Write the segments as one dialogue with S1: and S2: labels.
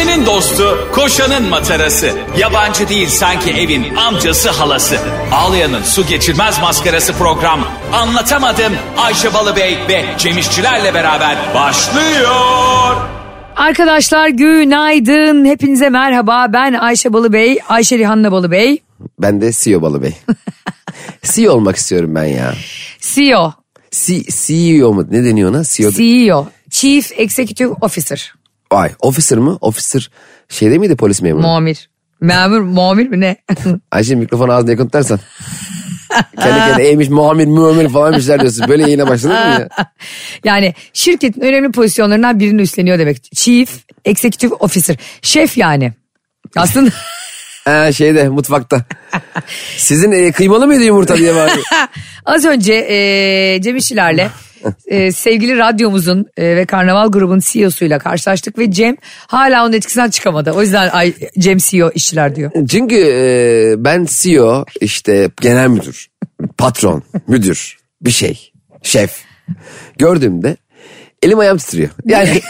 S1: Ayşe'nin dostu, koşanın matarası. Yabancı değil sanki evin amcası halası. Ağlayan'ın su geçirmez maskarası program. Anlatamadım Ayşe Balıbey ve Cemişçilerle beraber başlıyor.
S2: Arkadaşlar günaydın. Hepinize merhaba. Ben Ayşe Balıbey, Ayşe Rihanna Balıbey.
S3: Ben de CEO Balı Bey. CEO olmak istiyorum ben ya.
S2: CEO,
S3: C CEO mu? Ne deniyor ona? CEO.
S2: CEO, Chief Executive Officer,
S3: Ay, officer mı? Officer şeyde miydi polis memuru?
S2: muamir. Memur, muamir mi ne?
S3: Ayşe mikrofonu ağzına yakın tutarsan. kendi kendine eğmiş muamir muamir falan bir şeyler diyorsun. Böyle yayına başladın mı ya?
S2: yani şirketin önemli pozisyonlarından birini üstleniyor demek. Chief Executive Officer. Şef yani. Aslında
S3: Ha, şeyde mutfakta. Sizin e, kıymalı mıydı yumurta diye bağırıyor.
S2: az önce e, Cem İşçilerle e, sevgili radyomuzun e, ve Karnaval grubun CEO'suyla karşılaştık ve Cem hala onun etkisinden çıkamadı. O yüzden ay, Cem CEO işçiler diyor.
S3: Çünkü e, ben CEO işte genel müdür, patron, müdür, bir şey, şef. Gördüğümde elim ayağım titriyor. Yani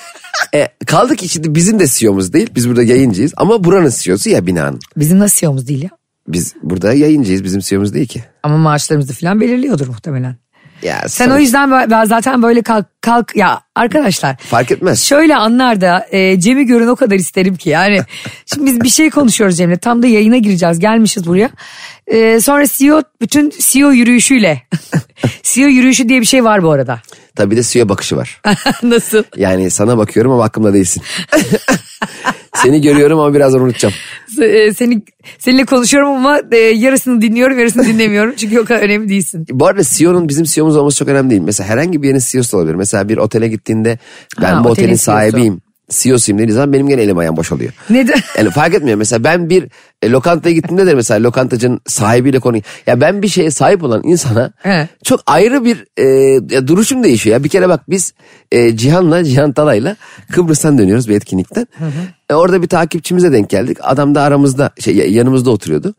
S3: e, kaldı ki şimdi bizim de CEO'muz değil. Biz burada yayıncıyız ama buranın CEO'su ya binanın.
S2: Bizim nasıl CEO'muz değil ya?
S3: Biz burada yayıncıyız bizim CEO'muz değil ki.
S2: Ama maaşlarımızı falan belirliyordur muhtemelen.
S3: Ya
S2: Sen o yüzden ben zaten böyle kalk, kalk ya arkadaşlar.
S3: Fark etmez.
S2: Şöyle anlarda e, Cem'i görün o kadar isterim ki yani. Şimdi biz bir şey konuşuyoruz Cem'le tam da yayına gireceğiz gelmişiz buraya. E, sonra CEO bütün CEO yürüyüşüyle. CEO yürüyüşü diye bir şey var bu arada.
S3: Tabii de CEO bakışı var.
S2: Nasıl?
S3: Yani sana bakıyorum ama aklımda değilsin. Seni görüyorum ama birazdan unutacağım.
S2: E, seni seninle konuşuyorum ama e, yarısını dinliyorum yarısını dinlemiyorum çünkü o kadar önemli değilsin.
S3: Bu arada CEO'nun bizim CEO'muz olması çok önemli değil. Mesela herhangi bir yerin CEO'su olabilir. Mesela bir otele gittiğinde ben
S2: Ha,
S3: bu
S2: otelin
S3: otelin
S2: CEO'su.
S3: sahibiyim. CEO'suyum dediği zaman benim gene elim ayağım boş oluyor.
S2: Neden?
S3: Yani fark etmiyor. Mesela ben bir e, lokantaya gittiğimde de mesela lokantacının sahibiyle konuyu. Ya ben bir şeye sahip olan insana
S2: He.
S3: çok ayrı bir e, duruşum değişiyor. Ya bir kere bak biz e, Cihan'la Cihan Talay'la Kıbrıs'tan dönüyoruz bir etkinlikten. E, orada bir takipçimize denk geldik. Adam da aramızda şey ya- yanımızda oturuyordu.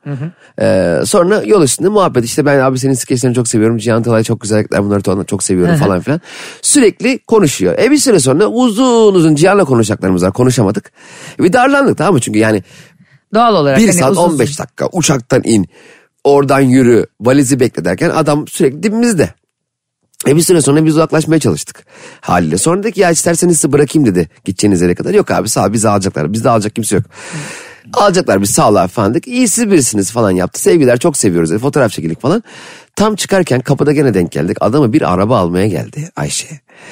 S3: E, sonra yol üstünde muhabbet işte ben abi senin skeçlerini çok seviyorum. Cihan Talay çok güzel bunları da çok seviyorum falan filan. Sürekli konuşuyor. E bir süre sonra uzun uzun Cihan'la konuşacaklarımız var. Konuşamadık. Bir darlandık tamam mı? Çünkü yani
S2: Doğal olarak.
S3: bir
S2: hani
S3: saat
S2: uzun-
S3: 15 dakika uçaktan in. Oradan yürü. Valizi bekle derken adam sürekli dibimizde. E bir süre sonra biz uzaklaşmaya çalıştık haliyle. Sonra dedi ki ya isterseniz sizi bırakayım dedi gideceğiniz yere kadar. Yok abi sağ bizi alacaklar. Bizde alacak kimse yok. Alacaklar biz sağ ol abi falan dedik. İyi siz birisiniz falan yaptı. Sevgiler çok seviyoruz dedi. Fotoğraf çekildik falan. Tam çıkarken kapıda gene denk geldik. Adamı bir araba almaya geldi Ayşe.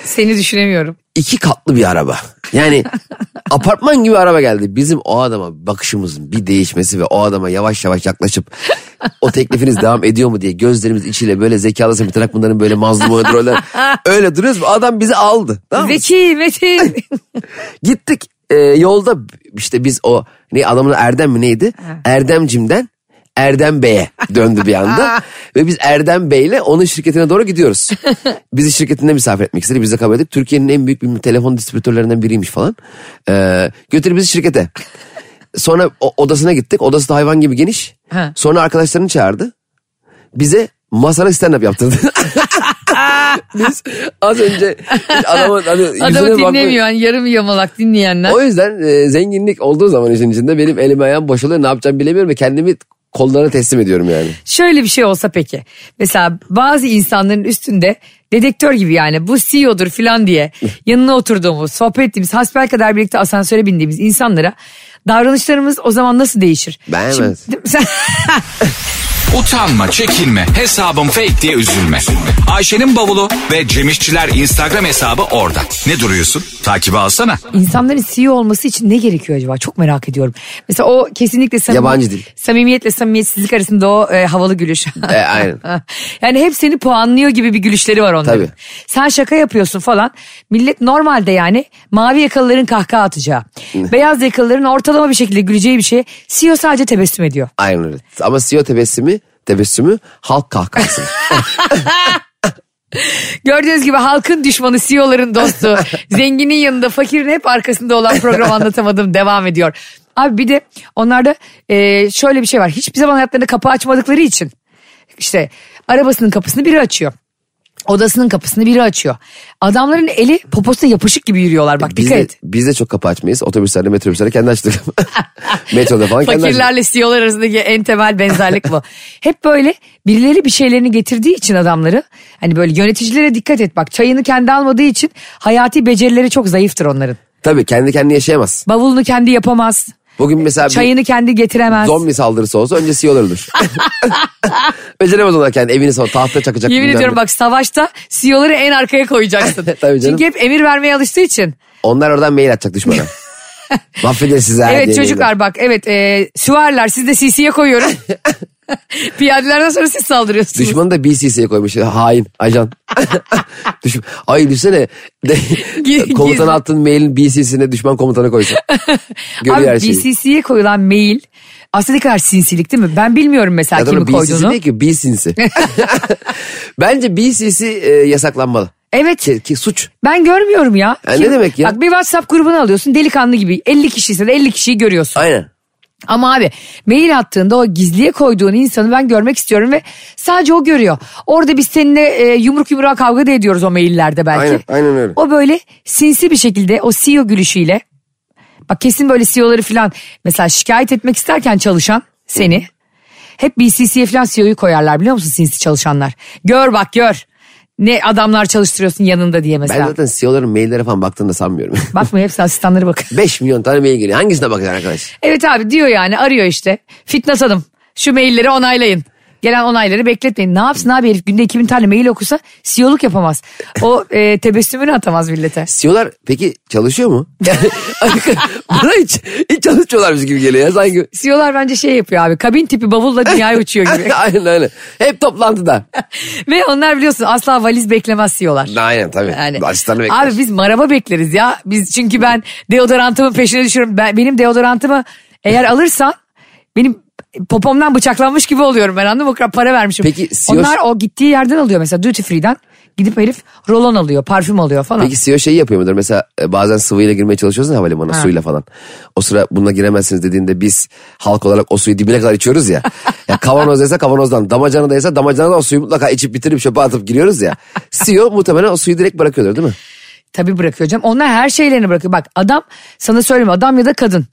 S2: Seni düşünemiyorum.
S3: İki katlı bir araba. Yani apartman gibi araba geldi. Bizim o adama bakışımızın bir değişmesi ve o adama yavaş yavaş yaklaşıp o teklifiniz devam ediyor mu diye gözlerimiz içiyle böyle zekalısın bir tane bunların böyle mazlum öyle, öyle duruyoruz. Adam bizi aldı. Tamam mı?
S2: Zeki, Metin.
S3: Gittik e, yolda işte biz o ne adamın Erdem mi neydi? Erdemcimden Erdem Bey'e döndü bir anda. Ve biz Erdem Bey'le onun şirketine doğru gidiyoruz. Bizi şirketinde misafir etmek istedi. Biz de kabul ettik. Türkiye'nin en büyük bir telefon distribütörlerinden biriymiş falan. Ee, götürdü bizi şirkete. Sonra odasına gittik. Odası da hayvan gibi geniş. Sonra arkadaşlarını çağırdı. Bize masada stand-up yaptırdı. Biz az önce adamın hani
S2: Adamı dinlemiyor. Yani yarım yamalak dinleyenler.
S3: o yüzden e, zenginlik olduğu zaman işin içinde benim elim ayağım boşalıyor. Ne yapacağımı bilemiyorum ve kendimi kollarına teslim ediyorum yani.
S2: Şöyle bir şey olsa peki. Mesela bazı insanların üstünde dedektör gibi yani bu CEO'dur falan diye yanına oturduğumuz, sohbet ettiğimiz, hasbelkader birlikte asansöre bindiğimiz insanlara davranışlarımız o zaman nasıl değişir?
S3: Ben
S2: Şimdi-. Sen-
S1: Utanma, çekinme, hesabım fake diye üzülme. Ayşe'nin bavulu ve Cemişçiler Instagram hesabı orada. Ne duruyorsun? Takibi alsana.
S2: İnsanların CEO olması için ne gerekiyor acaba? Çok merak ediyorum. Mesela o kesinlikle samimi-
S3: Yabancı dil.
S2: samimiyetle samimiyetsizlik arasında o e, havalı gülüş.
S3: E, aynen.
S2: yani hep seni puanlıyor gibi bir gülüşleri var onların.
S3: Tabii.
S2: Sen şaka yapıyorsun falan. Millet normalde yani mavi yakalıların kahkaha atacağı. beyaz yakalıların ortalama bir şekilde güleceği bir şeye CEO sadece tebessüm ediyor.
S3: Aynen öyle. Ama CEO tebessümü, tebessümü halk kahkahası.
S2: Gördüğünüz gibi halkın düşmanı CEO'ların dostu. zenginin yanında fakirin hep arkasında olan program anlatamadım devam ediyor. Abi bir de onlarda e, şöyle bir şey var. Hiçbir zaman hayatlarında kapı açmadıkları için işte arabasının kapısını biri açıyor. Odasının kapısını biri açıyor. Adamların eli poposuna yapışık gibi yürüyorlar bak
S3: Biz
S2: dikkat
S3: de,
S2: et.
S3: biz de çok kapı açmayız. Otobüslerde, metrobüslerde kendi açtık. Metroda falan kendi.
S2: Fakirlerle CEO'lar arasındaki en temel benzerlik bu. Hep böyle birileri bir şeylerini getirdiği için adamları hani böyle yöneticilere dikkat et bak çayını kendi almadığı için hayati becerileri çok zayıftır onların.
S3: Tabii kendi kendine yaşayamaz.
S2: Bavulunu kendi yapamaz.
S3: Bugün mesela bir
S2: Çayını kendi getiremez.
S3: zombi saldırısı olsa önce CEO'lar ölür. Beceremez onlar kendi evini sonra tahta çakacak.
S2: Yemin
S3: bilmem
S2: ediyorum
S3: ne.
S2: bak savaşta CEO'ları en arkaya koyacaksın.
S3: Tabii canım.
S2: Çünkü hep emir vermeye alıştığı için.
S3: Onlar oradan mail atacak düşmana. Mahveder sizi. ha
S2: Evet çocuklar bak evet e, süvariler siz de CC'ye koyuyorum. Piyadelerden sonra siz saldırıyorsunuz.
S3: Düşmanı da BCC'ye koymuş. Hain, ajan. Düşman. Ay
S2: Gizli.
S3: komutan attığın mailin BCC'sine düşman komutanı koysa. Görüyor
S2: Abi. BCC'ye koyulan mail aslında ne kadar sinsilik değil mi? Ben bilmiyorum mesela
S3: Zaten
S2: kimi
S3: o BCC
S2: koyduğunu.
S3: değil ki BCC. Bence BCC e, yasaklanmalı.
S2: Evet
S3: Ki, ki suç.
S2: ben görmüyorum ya.
S3: Ya ne demek ya?
S2: Bak bir WhatsApp grubunu alıyorsun delikanlı gibi 50 kişiyse de 50 kişiyi görüyorsun.
S3: Aynen.
S2: Ama abi mail attığında o gizliye koyduğun insanı ben görmek istiyorum ve sadece o görüyor. Orada biz seninle e, yumruk yumruğa kavga da ediyoruz o maillerde belki.
S3: Aynen, aynen öyle.
S2: O böyle sinsi bir şekilde o CEO gülüşüyle bak kesin böyle CEO'ları falan mesela şikayet etmek isterken çalışan seni hep BCC'ye falan CEO'yu koyarlar biliyor musun sinsi çalışanlar. Gör bak gör ne adamlar çalıştırıyorsun yanında diye
S3: Ben
S2: mesela.
S3: zaten CEO'ların maillere falan baktığını da sanmıyorum.
S2: Bakma hepsi asistanları bak.
S3: 5 milyon tane mail geliyor. Hangisine bakacaksın arkadaş?
S2: Evet abi diyor yani arıyor işte. Fitnat Hanım şu mailleri onaylayın. Gelen onayları bekletmeyin. Ne yapsın abi herif günde 2000 tane mail okusa CEO'luk yapamaz. O e, tebessümünü atamaz millete.
S3: CEO'lar peki çalışıyor mu? Bana hiç, hiç çalışmıyorlarmış gibi geliyor ya sanki.
S2: CEO'lar bence şey yapıyor abi kabin tipi bavulla dünyaya uçuyor gibi.
S3: aynen aynen. Hep toplantıda.
S2: Ve onlar biliyorsun asla valiz beklemez CEO'lar.
S3: Aynen tabii.
S2: Yani,
S3: Asistanı bekler.
S2: abi biz maraba bekleriz ya. Biz çünkü ben deodorantımın peşine düşüyorum. Ben, benim deodorantımı eğer alırsan benim popomdan bıçaklanmış gibi oluyorum ben anladın mı? O kadar para vermişim.
S3: Peki, CEO
S2: Onlar o gittiği yerden alıyor mesela duty free'den. Gidip herif rolon alıyor, parfüm alıyor falan.
S3: Peki CEO şeyi yapıyor mudur? Mesela e, bazen sıvıyla girmeye çalışıyorsun havalimanına
S2: Ha.
S3: suyla falan. O sıra bununla giremezsiniz dediğinde biz halk olarak o suyu dibine kadar içiyoruz ya. ya kavanozdaysa kavanozdan, damacanadaysa damacanadan o suyu mutlaka içip bitirip çöpe atıp giriyoruz ya. CEO muhtemelen o suyu direkt bırakıyordur değil mi?
S2: Tabii bırakıyor canım. Onlar her şeylerini bırakıyor. Bak adam sana söyleyeyim adam ya da kadın.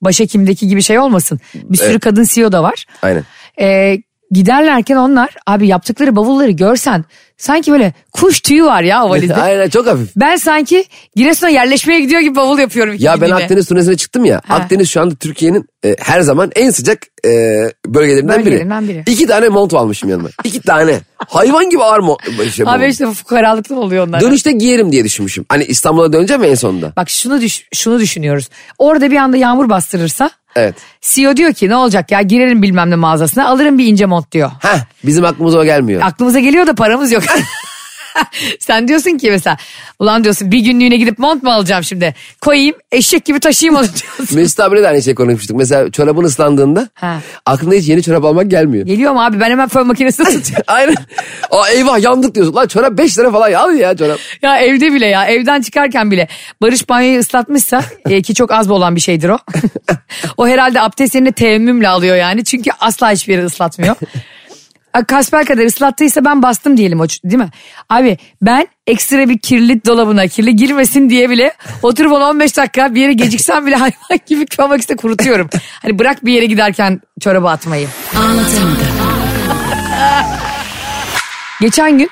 S2: Başhekimdeki gibi şey olmasın. Bir sürü
S3: Evet.
S2: kadın CEO da var.
S3: Aynen.
S2: Ee, giderlerken onlar abi yaptıkları bavulları görsen sanki böyle kuş tüyü var ya o valizde.
S3: Aynen çok hafif.
S2: ben sanki Giresun'a yerleşmeye gidiyor gibi bavul yapıyorum.
S3: Ya ben
S2: günlüğüne.
S3: Akdeniz turnesine çıktım ya.
S2: Ha.
S3: Akdeniz şu anda Türkiye'nin e, her zaman en sıcak e, bölgelerinden,
S2: Bölgelerinden
S3: biri.
S2: biri.
S3: İki tane mont almışım yanıma. İki tane. Hayvan gibi ağır mont. Şey,
S2: Abi işte fukaralıklı oluyor onlar.
S3: Dönüşte giyerim diye düşünmüşüm. Hani İstanbul'a döneceğim en sonunda.
S2: Bak şunu düş, şunu düşünüyoruz. Orada bir anda yağmur bastırırsa
S3: Evet.
S2: CEO diyor ki ne olacak ya girerim bilmem ne mağazasına alırım bir ince mont diyor.
S3: Heh, bizim aklımıza o gelmiyor.
S2: Aklımıza geliyor da paramız yok. Sen diyorsun ki mesela ulan diyorsun bir günlüğüne gidip mont mu alacağım şimdi? Koyayım eşek gibi taşıyayım onu diyorsun.
S3: Mesut abiyle de aynı şey konuşmuştuk. Mesela çorabın ıslandığında
S2: Ha.
S3: aklına hiç yeni çorap almak gelmiyor.
S2: Geliyor mu abi ben hemen fön makinesine tutuyorum.
S3: Aynen. Aa, eyvah yandık diyorsun. Lan çorap 5 lira falan al ya çorap.
S2: ya evde bile ya evden çıkarken bile Barış banyoyu ıslatmışsa e, ki çok az olan bir şeydir o. o herhalde abdest yerine teyemmümle alıyor yani çünkü asla hiçbir yeri ıslatmıyor. Kasper kadar ıslattıysa ben bastım diyelim o değil mi? Abi ben ekstra bir kirli dolabına kirli girmesin diye bile oturup 10-15 dakika bir yere geciksem bile hayvan gibi kalmak işte kurutuyorum. Hani bırak bir yere giderken çorabı atmayı. Geçen gün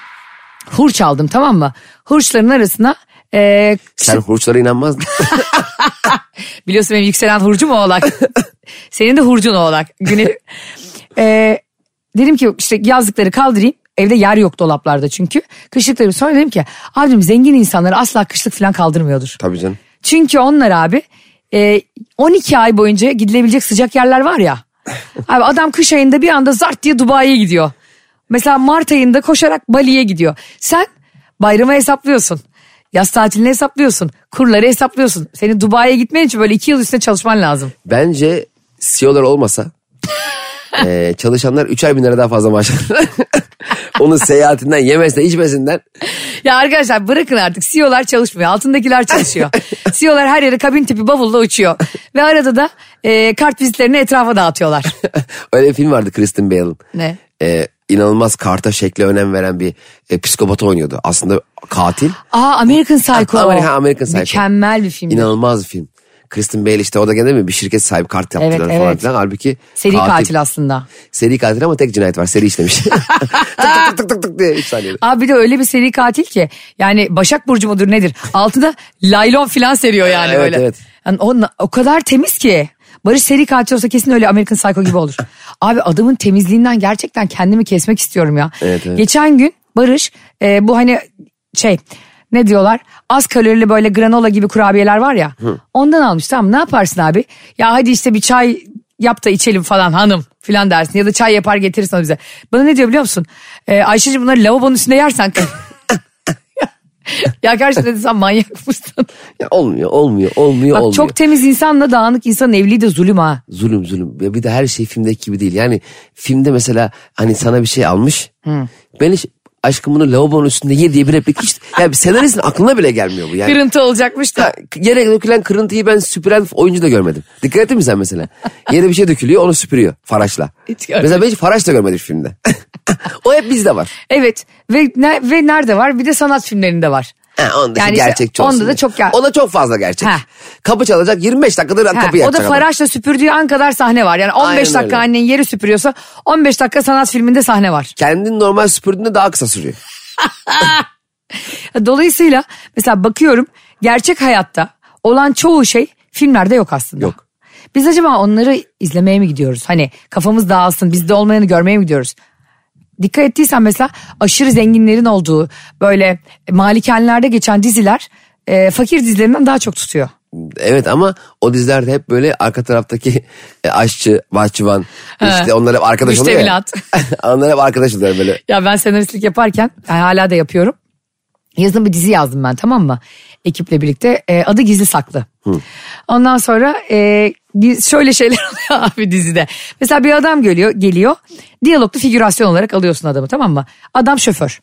S2: hurç aldım tamam mı? Hurçların arasına e,
S3: Sen hurçlara inanmazdın.
S2: biliyorsun benim yükselen hurcum oğlak. Senin de hurcun oğlak. Güne, e, dedim ki işte yazlıkları kaldırayım. Evde yer yok dolaplarda çünkü. Kışlıkları sonra dedim ki abi dedim, zengin insanlar asla kışlık falan kaldırmıyordur.
S3: Tabii canım.
S2: Çünkü onlar abi e, 12 ay boyunca gidilebilecek sıcak yerler var ya. Abi adam kış ayında bir anda zart diye Dubai'ye gidiyor. Mesela Mart ayında koşarak Bali'ye gidiyor. Sen bayramı hesaplıyorsun. Yaz tatilini hesaplıyorsun. Kurları hesaplıyorsun. Senin Dubai'ye gitmen için böyle iki yıl üstüne çalışman lazım.
S3: Bence CEO'lar olmasa eee, çalışanlar 3 ay bin lira daha fazla maaş. Onun seyahatinden, yemesinden, içmesinden.
S2: Ya arkadaşlar bırakın artık CEO'lar çalışmıyor. Altındakiler çalışıyor. CEO'lar her yere kabin tipi bavulla uçuyor. Ve arada da e, kart vizitlerini etrafa dağıtıyorlar.
S3: Öyle bir film vardı Kristen Bale'ın.
S2: Ne?
S3: Eee, inanılmaz karta şekle önem veren bir e, psikopatı oynuyordu. Aslında katil.
S2: Aa American Psycho.
S3: Amerika, American Psycho.
S2: Mükemmel bir film.
S3: İnanılmaz bir film. Kristen Bale işte o da gene mi bir şirket sahibi kart yaptılar
S2: Evet,
S3: falan
S2: evet.
S3: filan. Halbuki
S2: Seri katil. aslında.
S3: Seri katil ama tek cinayet var. Seri işlemiş. tık tık tık tık tık diye 3 saniyede.
S2: Abi bir de öyle bir seri katil ki yani Başak Burcu mudur nedir? Altında laylon filan seriyor yani
S3: Evet,
S2: böyle.
S3: evet.
S2: Yani o, o kadar temiz ki. Barış seri katil olsa kesin öyle American Psycho gibi olur. Abi adamın temizliğinden gerçekten kendimi kesmek istiyorum ya.
S3: Evet, evet.
S2: Geçen gün Barış e, bu hani şey ne diyorlar az kalorili böyle granola gibi kurabiyeler var ya. Ondan almış tamam ne yaparsın abi? Ya hadi işte bir çay yap da içelim falan hanım filan dersin. Ya da çay yapar getirirsin bize. Bana ne diyor biliyor musun? E, Ayşe'cim bunları lavabonun üstünde yersen. ya kardeşim dedi sen manyak mısın?
S3: Ya olmuyor olmuyor olmuyor
S2: Bak
S3: olmuyor.
S2: çok temiz insanla dağınık insanın evliliği de zulüm ha.
S3: Zulüm zulüm. Ya bir de her şey filmdeki gibi değil. Yani filmde mesela hani sana bir şey almış. Ben hiç aşkım bunu lavabonun üstünde ye diye bir replik hiç. Yani senaristin aklına bile gelmiyor bu. Yani,
S2: Kırıntı olacakmış da.
S3: Ha, yere dökülen kırıntıyı ben süpüren oyuncu da görmedim. Dikkat ettin mi sen mesela? Yere bir şey dökülüyor onu süpürüyor faraşla.
S2: Hiç görmedim.
S3: mesela ben hiç faraş da görmedim filmde. o hep bizde var.
S2: Evet ve ne, ve nerede var? Bir de sanat filmlerinde var.
S3: Ha, onda
S2: Yani
S3: yani
S2: işte
S3: gerçekçi
S2: onda
S3: olsun
S2: da çok ger-
S3: Onda çok fazla gerçek.
S2: Ha.
S3: Kapı çalacak 25 dakikadır
S2: Ha,
S3: kapıyı
S2: o da faraşla süpürdüğü an kadar sahne var. Yani 15
S3: Aynen
S2: dakika
S3: öyle.
S2: annen yeri süpürüyorsa 15 dakika sanat filminde sahne var.
S3: Kendin normal süpürdüğünde daha kısa sürüyor.
S2: Dolayısıyla mesela bakıyorum gerçek hayatta olan çoğu şey filmlerde yok aslında.
S3: Yok.
S2: Biz acaba onları izlemeye mi gidiyoruz? Hani kafamız dağılsın bizde olmayanı görmeye mi gidiyoruz? Dikkat ettiysen mesela aşırı zenginlerin olduğu böyle malikanelerde geçen diziler e, fakir dizilerinden daha çok tutuyor.
S3: Evet ama o dizilerde hep böyle arka taraftaki e, aşçı, bahçıvan işte onlar hep arkadaş oluyor ya. Onlar hep arkadaş oluyor böyle.
S2: Ya ben senaristlik yaparken yani hala da yapıyorum. Yazın bir dizi yazdım ben tamam mı? Ekiple birlikte E, adı Gizli Saklı. Ondan sonra e, şöyle şeyler oluyor abi dizide. Mesela bir adam geliyor, geliyor diyaloglu figürasyon olarak alıyorsun adamı tamam mı? Adam şoför.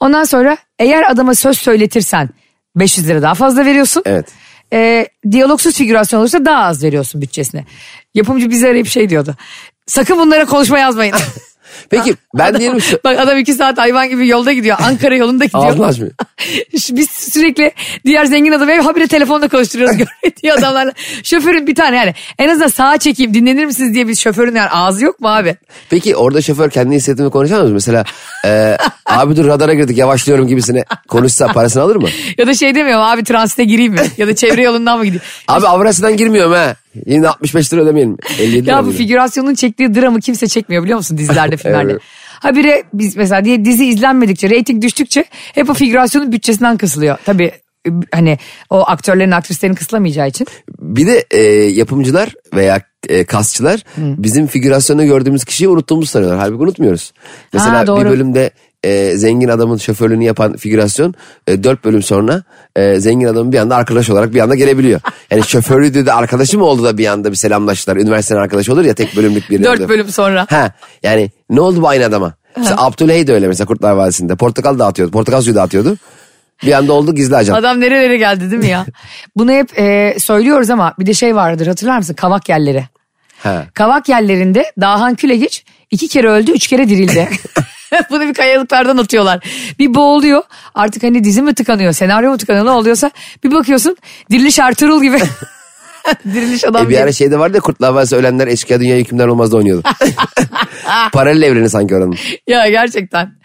S2: Ondan sonra eğer adama söz söyletirsen 500 lira daha fazla veriyorsun.
S3: Evet.
S2: E, diyalogsuz figürasyon olursa daha az veriyorsun bütçesine. Yapımcı bize arayıp şey diyordu. Sakın bunlara konuşma yazmayın.
S3: Peki ben diyelim şu
S2: Bak adam iki saat hayvan gibi yolda gidiyor. Ankara yolunda gidiyor.
S3: ağzını açmıyor.
S2: Biz sürekli diğer zengin adamı hep habire telefonla konuşturuyoruz görmediği adamlarla. Şoförün bir tane yani en azından sağa çekeyim dinlenir misiniz diye bir şoförün yani ağzı yok mu abi?
S3: Peki orada şoför kendi hissettiğini konuşamaz mı? Mesela e, abi dur radara girdik yavaşlıyorum gibisine konuşsa parasını alır mı?
S2: Ya da şey demiyor abi transite gireyim mi? Ya da çevre yolundan mı gideyim?
S3: Abi Avrası'dan girmiyorum ha. Yine 65 lira ödemeyelim. 57 lira
S2: Ya bu figürasyonun çektiği dramı kimse çekmiyor biliyor musun dizilerde filmlerde.
S3: Evet.
S2: Habire biz mesela diye dizi izlenmedikçe reyting düştükçe hep o figürasyonun bütçesinden kısılıyor. Tabii hani o aktörlerin aktrislerin kısılamayacağı için.
S3: Bir de e, yapımcılar veya e, kasçılar bizim figürasyonda gördüğümüz kişiyi unuttuğumuzu sanıyorlar. Halbuki unutmuyoruz. Mesela
S2: Ha, doğru.
S3: bir bölümde e, zengin adamın şoförlüğünü yapan figürasyon e, dört bölüm sonra e, zengin adamın bir anda arkadaş olarak bir anda gelebiliyor. Yani şoförlüğü de arkadaşı mı oldu da bir anda bir selamlaştılar. Üniversiteden arkadaş olur ya tek bölümlük bir.
S2: Dört bölüm sonra.
S3: Ha yani ne oldu bu aynı adama? Mesela Abdülhey de öyle mesela Kurtlar Vadisi'nde. Portakal dağıtıyordu. Portakal suyu dağıtıyordu. Bir anda oldu gizli ajan.
S2: Adam nerelere geldi değil mi ya? Bunu hep e, söylüyoruz ama bir de şey vardır hatırlar mısın? Kavak yerleri.
S3: Ha.
S2: Kavak yerlerinde Dahan Külegiç iki kere öldü üç kere dirildi. Bunu bir kayalıklardan atıyorlar. Bir boğuluyor artık hani dizi mi tıkanıyor senaryo mu tıkanıyor ne oluyorsa bir bakıyorsun Diriliş Ertuğrul gibi. Diriliş adam
S3: E bir
S2: gibi.
S3: ara şeyde vardı ya Kurtlar Vadisi ölenler eşkıya dünya hükümdar olmaz da oynuyordu. Paralel evreni sanki oranın.
S2: Ya gerçekten.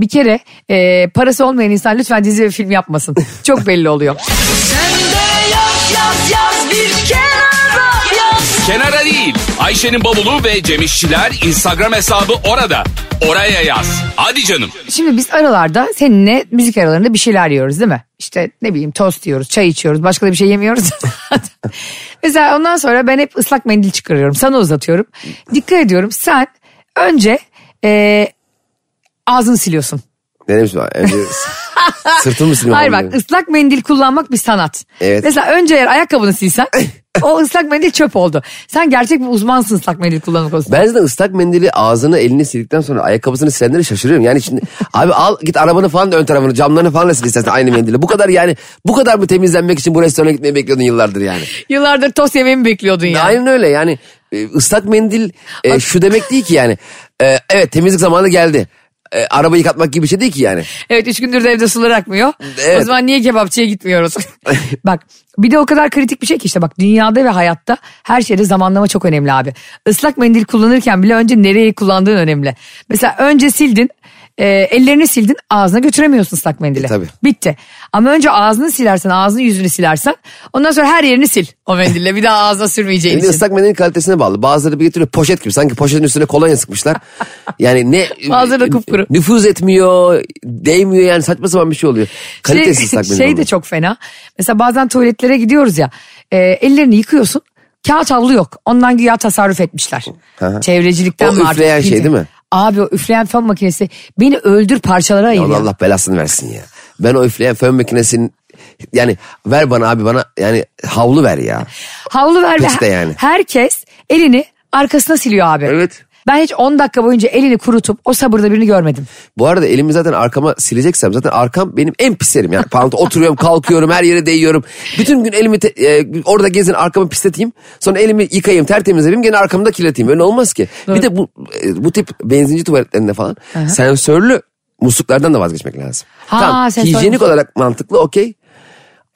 S2: Bir kere e, parası olmayan insan lütfen dizi ve film yapmasın. Çok belli oluyor.
S1: Kenara değil. Ayşe'nin bavulu ve Cemişçiler Instagram hesabı orada. Oraya yaz. Hadi canım.
S2: Şimdi biz aralarda seninle müzik aralarında bir şeyler yiyoruz değil mi? İşte ne bileyim tost yiyoruz, çay içiyoruz, başka da bir şey yemiyoruz. Mesela ondan sonra ben hep ıslak mendil çıkarıyorum, sana uzatıyorum. Dikkat ediyorum sen önce e, ağzını siliyorsun.
S3: Ne demiş ben? Önce sırtımı mı silmem
S2: Hayır bak ıslak mendil kullanmak bir sanat.
S3: Evet.
S2: Mesela önce eğer ayakkabını silsen o ıslak mendil çöp oldu. Sen gerçek bir uzmansın ıslak mendil kullanmak konusunda.
S3: Ben zaten ıslak mendili ağzını elini sildikten sonra ayakkabısını silenlere şaşırıyorum. Yani şimdi abi al git arabanı falan da ön tarafını camlarını falan da sil istersen aynı mendille. Bu kadar yani bu kadar mı temizlenmek için bu restorana gitmeyi bekliyordun yıllardır yani.
S2: Yıllardır tost yememi bekliyordun ya.
S3: Aynen öyle yani e, ıslak mendil e, şu demek değil ki yani Ee, evet temizlik zamanı geldi. Ee, araba yıkatmak gibi bir şey değil ki yani.
S2: Evet üç gündür de evde sular akmıyor.
S3: Evet.
S2: O zaman niye kebapçıya gitmiyoruz? bak bir de o kadar kritik bir şey ki işte bak dünyada ve hayatta her şeyde zamanlama çok önemli abi. Islak mendil kullanırken bile önce nereye kullandığın önemli. Mesela önce sildin e, ellerini sildin ağzına götüremiyorsun ıslak mendili.
S3: E, tabii.
S2: Bitti. Ama önce ağzını silersen ağzını yüzünü silersen ondan sonra her yerini sil o mendille bir daha ağzına sürmeyeceğin
S3: Şimdi
S2: için.
S3: ıslak mendilin kalitesine bağlı. Bazıları bir getiriyor poşet gibi. Sanki poşetin üstüne kolonya sıkmışlar. Yani ne...
S2: Bazıları da kupkuru.
S3: Nüfuz etmiyor, değmiyor yani saçma sapan bir şey oluyor. Kalitesiz
S2: şey,
S3: ıslak mendil
S2: şey de çok fena. Mesela bazen tuvaletlere gidiyoruz ya. e, ellerini yıkıyorsun. Kağıt havlu yok. Ondan güya tasarruf etmişler.
S3: hı.
S2: Çevrecilikten
S3: O
S2: artık
S3: üfleyen şey değil mi?
S2: Abi o üfleyen fön makinesi beni öldür parçalara ayır
S3: Allah
S2: ya.
S3: Allah belasını versin ya. Ben o üfleyen fön makinesinin yani ver bana abi bana yani havlu ver ya.
S2: Havlu ver ve
S3: Peçete yani.
S2: herkes elini arkasına siliyor abi.
S3: Evet.
S2: Ben hiç 10 dakika boyunca elini kurutup o sabırda birini görmedim.
S3: Bu arada elimi zaten arkama sileceksem zaten arkam benim en pis yerim. Yani pantolon oturuyorum kalkıyorum her yere değiyorum. Bütün gün elimi te- e, orada gezin arkamı pisleteyim. Sonra elimi yıkayayım tertemiz yapayım gene arkamı da kirleteyim. Öyle olmaz ki. Bir de bu e, bu tip benzinci tuvaletlerinde falan sensörlü musluklardan da vazgeçmek lazım.
S2: Ha,
S3: tamam hijyenik olarak mantıklı okey.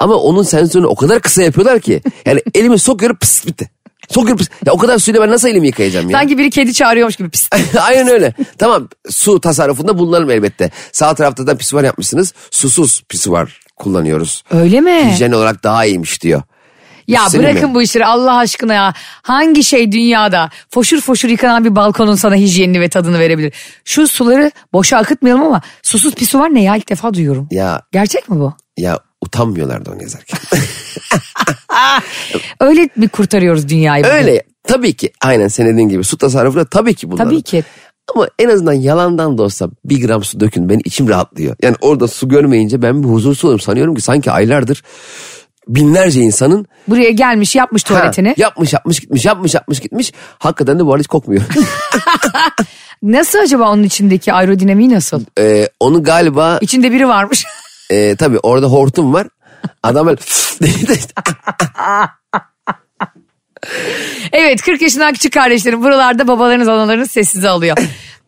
S3: Ama onun sensörünü o kadar kısa yapıyorlar ki. Yani elimi sokuyorum pıs bitti. Sokuyorum pıs. Ya o kadar suyla ben nasıl elimi yıkayacağım ya?
S2: Sanki biri kedi çağırıyormuş gibi pis.
S3: Aynen öyle. Tamam su tasarrufunda bulunalım elbette. Sağ tarafta da pisuvar yapmışsınız. Susuz pisuvar kullanıyoruz.
S2: Öyle mi?
S3: Hijyen olarak daha iyiymiş diyor.
S2: Ya
S3: Senin
S2: bırakın
S3: mi?
S2: bu işleri Allah aşkına ya. Hangi şey dünyada foşur foşur yıkanan bir balkonun sana hijyenini ve tadını verebilir? Şu suları boşa akıtmayalım ama susuz pisu var ne ya ilk defa duyuyorum.
S3: Ya
S2: Gerçek mi bu?
S3: ya utanmıyorlardı onu yazarken.
S2: Öyle mi kurtarıyoruz dünyayı? bugün?
S3: öyle tabii ki aynen senin dediğin gibi su tasarrufunda tabii ki bunlar.
S2: Tabii ki.
S3: Ama en azından yalandan da olsa bir gram su dökün benim içim rahatlıyor. Yani orada su görmeyince ben bir huzursuz oluyorum. Sanıyorum ki sanki aylardır binlerce insanın
S2: Buraya gelmiş yapmış tuvaletini.
S3: Ha, yapmış yapmış gitmiş yapmış yapmış gitmiş. Hakikaten de bu arada hiç kokmuyor.
S2: Nasıl acaba onun içindeki aerodinamiği nasıl?
S3: Ee, onu galiba
S2: İçinde biri varmış.
S3: e, tabii orada hortum var. Adam böyle
S2: evet 40 yaşından küçük kardeşlerim buralarda babalarınız analarınız sessize alıyor.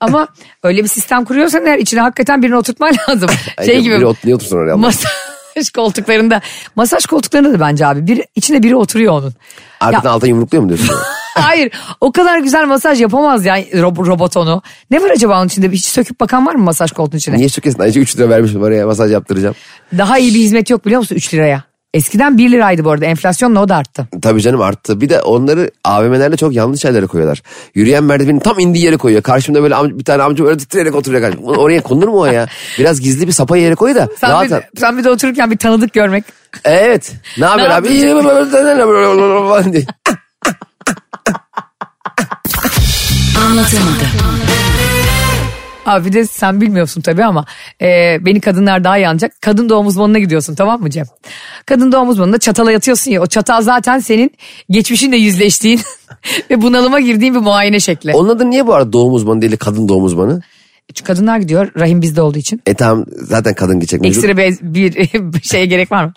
S2: Ama öyle bir sistem kuruyorsan eğer içine hakikaten birini oturtman lazım. Şey
S3: Ay,
S2: gibi
S3: Biri ot, niye otursun oraya?
S2: Masaj koltuklarında. Masaj koltuklarında da bence abi. Bir, içine biri oturuyor onun.
S3: Arkadan
S2: Ya-
S3: alttan yumrukluyor mu diyorsun?
S2: Hayır o kadar güzel masaj yapamaz ya rob- robot onu. Ne var acaba onun içinde? Hiç söküp bakan var mı masaj koltuğunun içine?
S3: niye sökesin? Ayrıca 3 lira vermişim oraya masaj yaptıracağım.
S2: Daha iyi bir hizmet yok biliyor musun 3 liraya? Eskiden 1 liraydı bu arada enflasyonla o da arttı.
S3: Tabii canım arttı. Bir de onları AVM'lerde çok yanlış yerlere koyuyorlar. Yürüyen merdivenin tam indiği yere koyuyor. Karşımda böyle bir tane amca böyle titreyerek oturuyor. karşımda. Oraya konur mu o ya? Biraz gizli bir sapa yere koy da.
S2: Sen,
S3: rahat
S2: bir, de- sen bir de otururken bir tanıdık görmek.
S3: Evet. Ne haber abi?
S2: yapıyorsun?
S4: Anlatamadım.
S2: Abi bir de sen bilmiyorsun tabii ama e, beni kadınlar daha iyi anlayacak. Kadın doğum uzmanına gidiyorsun tamam mı Cem? Kadın doğum uzmanında çatala yatıyorsun ya o çatal zaten senin geçmişinle yüzleştiğin ve bunalıma girdiğin bir muayene şekli.
S3: Onun adı niye bu arada doğum uzmanı değil de kadın doğum uzmanı?
S2: Çünkü kadınlar gidiyor rahim bizde olduğu için.
S3: E tamam zaten kadın gidecek. mecbur.
S2: Ekstra bir, bir şeye gerek var mı?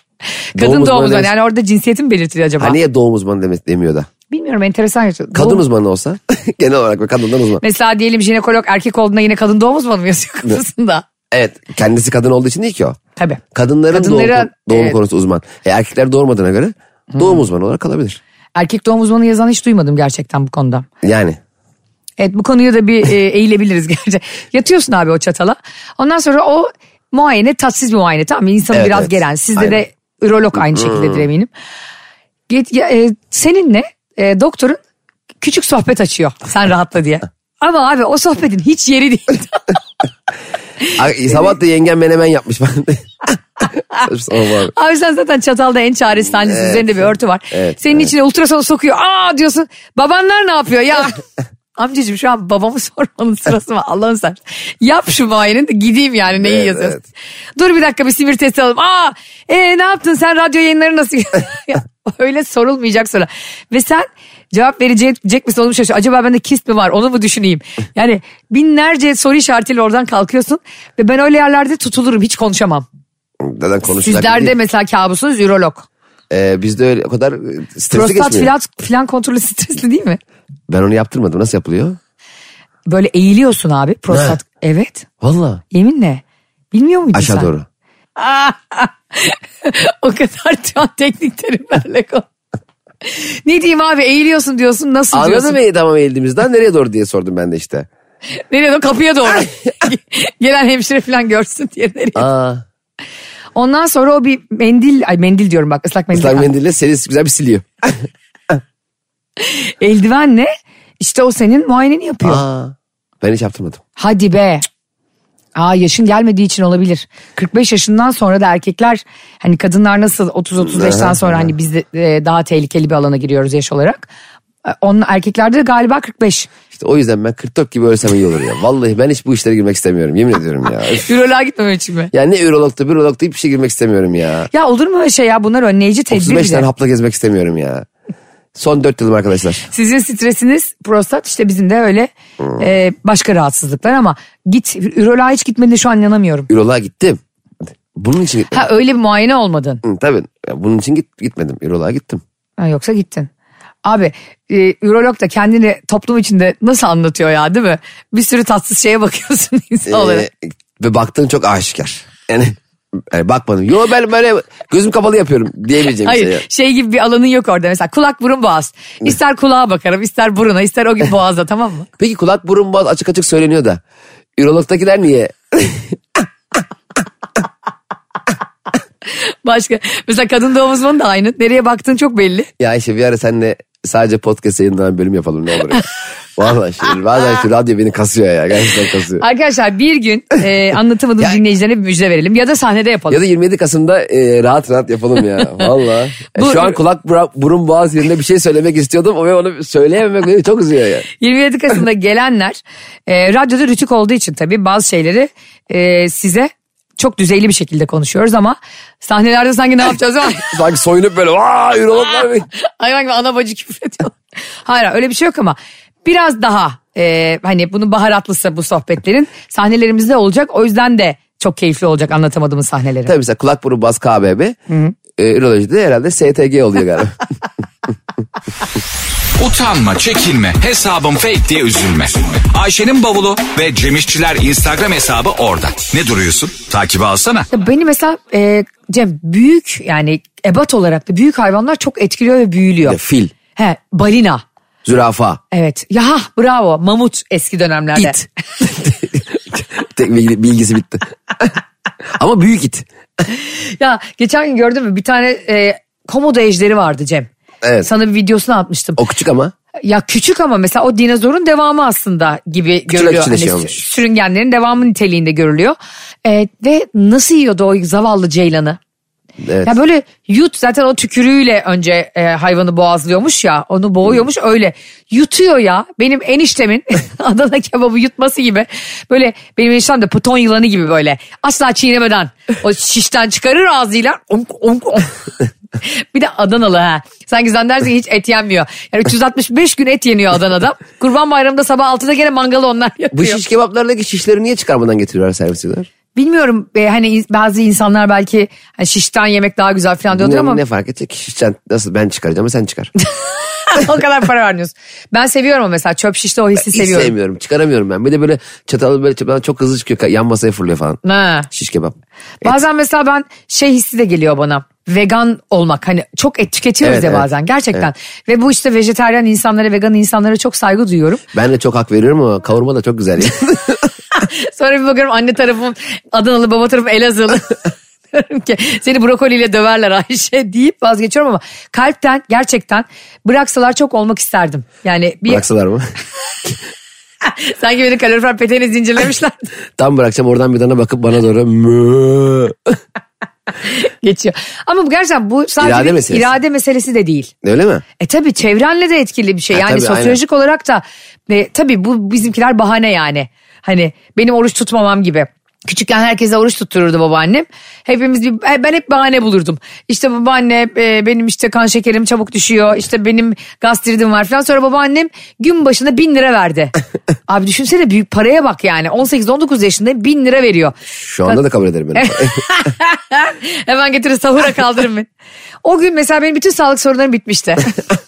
S2: Kadın
S3: Doğum
S2: doğum,
S3: uzmanı
S2: yani orada cinsiyeti mi belirtiliyor acaba?
S3: Ha niye doğum uzmanı demek demiyor da?
S2: Bilmiyorum enteresan.
S3: Kadın
S2: Doğum-
S3: uzmanı olsa genel olarak ve kadından uzman.
S2: Mesela diyelim jinekolog erkek olduğunda yine kadın doğum uzmanı mı yazıyor kafasında?
S3: Evet kendisi kadın olduğu için değil ki o.
S2: Tabii.
S3: Kadınların
S2: Kadınlara-
S3: doğum, doğum
S2: evet.
S3: konusu uzman. E, erkekler doğurmadığına göre doğum uzmanı olarak kalabilir.
S2: Erkek doğum uzmanı yazan hiç duymadım gerçekten bu konuda.
S3: Yani
S2: Evet bu konuyu da bir e, eğilebiliriz gerçekten. Yatıyorsun abi o çatala. Ondan sonra o muayene tatsız bir muayene tamam mı? İnsanı
S3: Evet,
S2: biraz
S3: evet.
S2: gelen. Sizde
S3: Aynen.
S2: de ürolog aynı şekildedir eminim. Git, ya, e, seninle e, doktorun küçük sohbet açıyor sen rahatla diye. Ama abi o sohbetin hiç yeri değil.
S3: Ay, sabah da yengem menemen yapmış ben de. Abi.
S2: Abi sen zaten çatalda en çaresiz tanesi
S3: Evet.
S2: üzerinde bir örtü var.
S3: Evet,
S2: Senin
S3: evet.
S2: içine ultrason sokuyor. Aa diyorsun babanlar ne yapıyor ya? Amcacığım şu an babamı sormanın sırası mı Allah'ın sen. Yap şu muayeneyi de gideyim yani neyi
S3: Evet,
S2: yazıyorsun.
S3: evet.
S2: Dur bir dakika bir simir testi alalım. Aa e, ne yaptın sen radyo yayınları nasıl? Öyle sorulmayacak sonra. Ve sen cevap verecek misin onu mu şaşırıyorsun. Acaba bende kist mi var onu mu düşüneyim? Yani binlerce soru işaretiyle oradan kalkıyorsun. Ve ben öyle yerlerde tutulurum hiç konuşamam.
S3: Neden konuşacak
S2: Sizler de
S3: değil.
S2: mesela kabusunuz ürolog.
S3: Ee, bizde öyle o kadar stresli
S2: Prostat
S3: geçmiyor.
S2: filan, filan kontrolü stresli değil mi?
S3: Ben onu yaptırmadım. Nasıl yapılıyor?
S2: böyle eğiliyorsun abi prostat. Evet.
S3: Valla
S2: Yeminle. Bilmiyor muydun
S3: aşağı
S2: sen?
S3: doğru.
S2: o kadar şu an teknik terimlerle konu. ne diyeyim abi eğiliyorsun diyorsun nasıl diyorsun?
S3: Anladım iyi tamam eğildiğimizden nereye doğru diye sordum ben de işte.
S2: Nereye doğru? Kapıya doğru. Gelen hemşire falan görsün diye nereye?
S3: Aa,
S2: Ondan sonra o bir mendil, ay mendil diyorum bak ıslak mendil.
S3: ıslak mendille seni güzel bir siliyor.
S2: Eldivenle işte o senin muayeneni yapıyor.
S3: Aa, ben hiç yaptırmadım.
S2: Hadi be. Aa yaşın gelmediği için olabilir. 45 yaşından sonra da erkekler hani kadınlar nasıl 30-35'ten sonra hani biz de e, daha tehlikeli bir alana giriyoruz yaş olarak. E, Onun erkeklerde de galiba 45.
S3: İşte o yüzden ben 44 gibi ölsem iyi olur ya. Vallahi ben hiç bu işlere girmek istemiyorum. Yemin ediyorum ya.
S2: Üroloğa gitmemem için mi?
S3: ya ne ürologta ürologta hiçbir şey girmek istemiyorum ya.
S2: Ya olur mu öyle şey ya bunlar önleyici tedbir
S3: 35
S2: bir de.
S3: tane hapla gezmek istemiyorum ya. Son 4 yılım arkadaşlar.
S2: Sizin stresiniz prostat işte bizim de öyle
S3: Hmm.
S2: e, başka rahatsızlıklar ama git üroloğa hiç gitmediğine şu an inanamıyorum.
S3: Üroloğa gittim. Bunun için gitmedim.
S2: Ha öyle bir muayene olmadın.
S3: Hı, tabii. Bunun için git, gitmedim. Üroloğa gittim.
S2: Ha, yoksa gittin. Abi e, ürolog da kendini toplum içinde nasıl anlatıyor ya değil mi? Bir sürü tatsız şeye bakıyorsun insan olarak.
S3: Ee, ve baktığın çok aşikar. Yani, yani bakmadım. Yo ben böyle gözüm kapalı yapıyorum diyebileceğim bir
S2: Hayır
S3: şey.
S2: şey gibi bir alanın yok orada mesela kulak burun boğaz. İster kulağa bakarım ister buruna ister o gibi boğazda tamam mı?
S3: Peki kulak burun boğaz açık açık söyleniyor da. Ürologdakiler niye?
S2: Başka mesela kadın doğum uzmanı da aynı. Nereye baktığın çok belli.
S3: ya işte bir ara seninle sadece podcast yayınlanan bölüm yapalım ne olur ya. Vallahi şimdi bazen şu radyo beni kasıyor ya. Gerçekten kasıyor.
S2: Arkadaşlar bir gün e, anlatamadığım
S3: Ya-
S2: dinleyicilerine bir müjde verelim ya da sahnede yapalım.
S3: Ya da 27 Kasım'da e, rahat rahat yapalım ya. Valla.
S2: Bu-
S3: Şu an kulak burun boğaz yerine bir şey söylemek istiyordum ve onu söyleyememek beni çok üzüyor ya.
S2: 27 Kasım'da gelenler e, radyoda rütük olduğu için tabii bazı şeyleri e, size çok düzeyli bir şekilde konuşuyoruz ama sahnelerde sanki ne yapacağız?
S3: Sanki soyunup böyle vaa ürologlar mı?
S2: Hayvan gibi ana bacı küfür ediyor. Hayır öyle bir şey yok ama biraz daha e, hani bunun baharatlısı bu sohbetlerin sahnelerimizde olacak. O yüzden de çok keyifli olacak anlatamadığımız sahneleri.
S3: Tabii mesela kulak burun boğaz KBB. E, ürolojide herhalde STG oluyor galiba.
S1: Utanma, çekinme, hesabım fake diye üzülme. Ayşe'nin bavulu ve Cemişçiler Instagram hesabı orada. Ne duruyorsun? Takibi alsana.
S2: Ya Beni mesela e, Cem büyük yani ebat olarak da büyük hayvanlar çok etkiliyor ve büyülüyor.
S3: Ya, fil,
S2: He balina.
S3: zürafa,
S2: Evet. Ya bravo. Mamut eski dönemlerde.
S3: it. Tek bilgi- bilgisi bitti. Ama büyük it.
S2: Ya geçen gün gördün mü bir tane e, komodo ejderi vardı Cem.
S3: Evet.
S2: Sana bir videosunu atmıştım.
S3: O küçük ama.
S2: Ya küçük ama mesela o dinozorun devamı aslında gibi görülüyor.
S3: küçüğüne şey
S2: Hani
S3: olmuş.
S2: sü- sürüngenlerin devamı niteliğinde görülüyor. E, ve nasıl yiyordu o zavallı ceylanı?
S3: Evet.
S2: Ya böyle yut zaten o tükürüğüyle önce e, hayvanı boğazlıyormuş ya onu boğuyormuş öyle yutuyor ya benim eniştemin Adana kebabı yutması gibi böyle benim eniştem de piton yılanı gibi böyle asla çiğnemeden o şişten çıkarır ağzıyla onk, onk, onk. bir de Adanalı ha sanki zannedersin hiç et yenmiyor yani 365 gün et yeniyor Adana'da kurban bayramında sabah 6'da gene mangalı onlar
S3: Bu
S2: yapıyor.
S3: şiş kebaplardaki şişleri niye çıkarmadan getiriyorlar servis ediyorlar?
S2: Bilmiyorum e, hani bazı insanlar belki hani şişten yemek daha güzel falan diyordur
S3: Ne,
S2: ama
S3: ne fark edecek? Şişten nasıl ben çıkaracağım sen çıkar.
S2: o kadar para vermiyorsun. Ben seviyorum mesela çöp şişte o hissi
S3: Hiç
S2: seviyorum.
S3: sevmiyorum. Çıkaramıyorum ben. Bir de böyle çatalı böyle çatalı çok hızlı çıkıyor. Yan masaya fırlıyor falan.
S2: Ha.
S3: Şiş kebap.
S2: Bazen mesela ben şey hissi de geliyor bana. Vegan olmak hani çok et tüketiyoruz
S3: Evet,
S2: ya
S3: evet.
S2: bazen gerçekten. Ve bu işte vejetaryen insanlara vegan insanlara çok saygı duyuyorum.
S3: Ben de çok hak veriyorum ama kavurma da çok güzel.
S2: Sonra bir bakıyorum anne tarafım Adanalı baba tarafım Elazığlı. Diyorum ki seni brokoliyle döverler Ayşe deyip vazgeçiyorum ama kalpten gerçekten bıraksalar çok olmak isterdim. Yani bir
S3: Bıraksalar mı?
S2: sanki beni kalorifer peteğine zincirlemişler.
S3: Tam bırakacağım oradan bir tane bakıp bana doğru mü.
S2: geçiyor. Ama bu gerçekten bu sadece
S3: İrade
S2: bir
S3: meselesi.
S2: irade meselesi de değil.
S3: Öyle mi?
S2: E tabi çevrenle de etkili bir şey.
S3: Ha,
S2: Yani
S3: tabii,
S2: sosyolojik olarak da e, tabii bu bizimkiler bahane yani. Hani benim oruç tutmamam gibi. Küçükken herkese oruç tuttururdu babaannem. Hepimiz bir, ben hep bahane bulurdum. İşte babaanne e, benim işte kan şekerim çabuk düşüyor. İşte benim gastritim var falan. Sonra babaannem gün başına bin lira verdi. Abi düşünsene büyük paraya bak yani. 18-19 yaşında bin lira veriyor.
S3: Şu anda da kabul ederim ben.
S2: Hemen getirir sahura kaldırın beni. O gün mesela benim bütün sağlık sorunlarım bitmişti.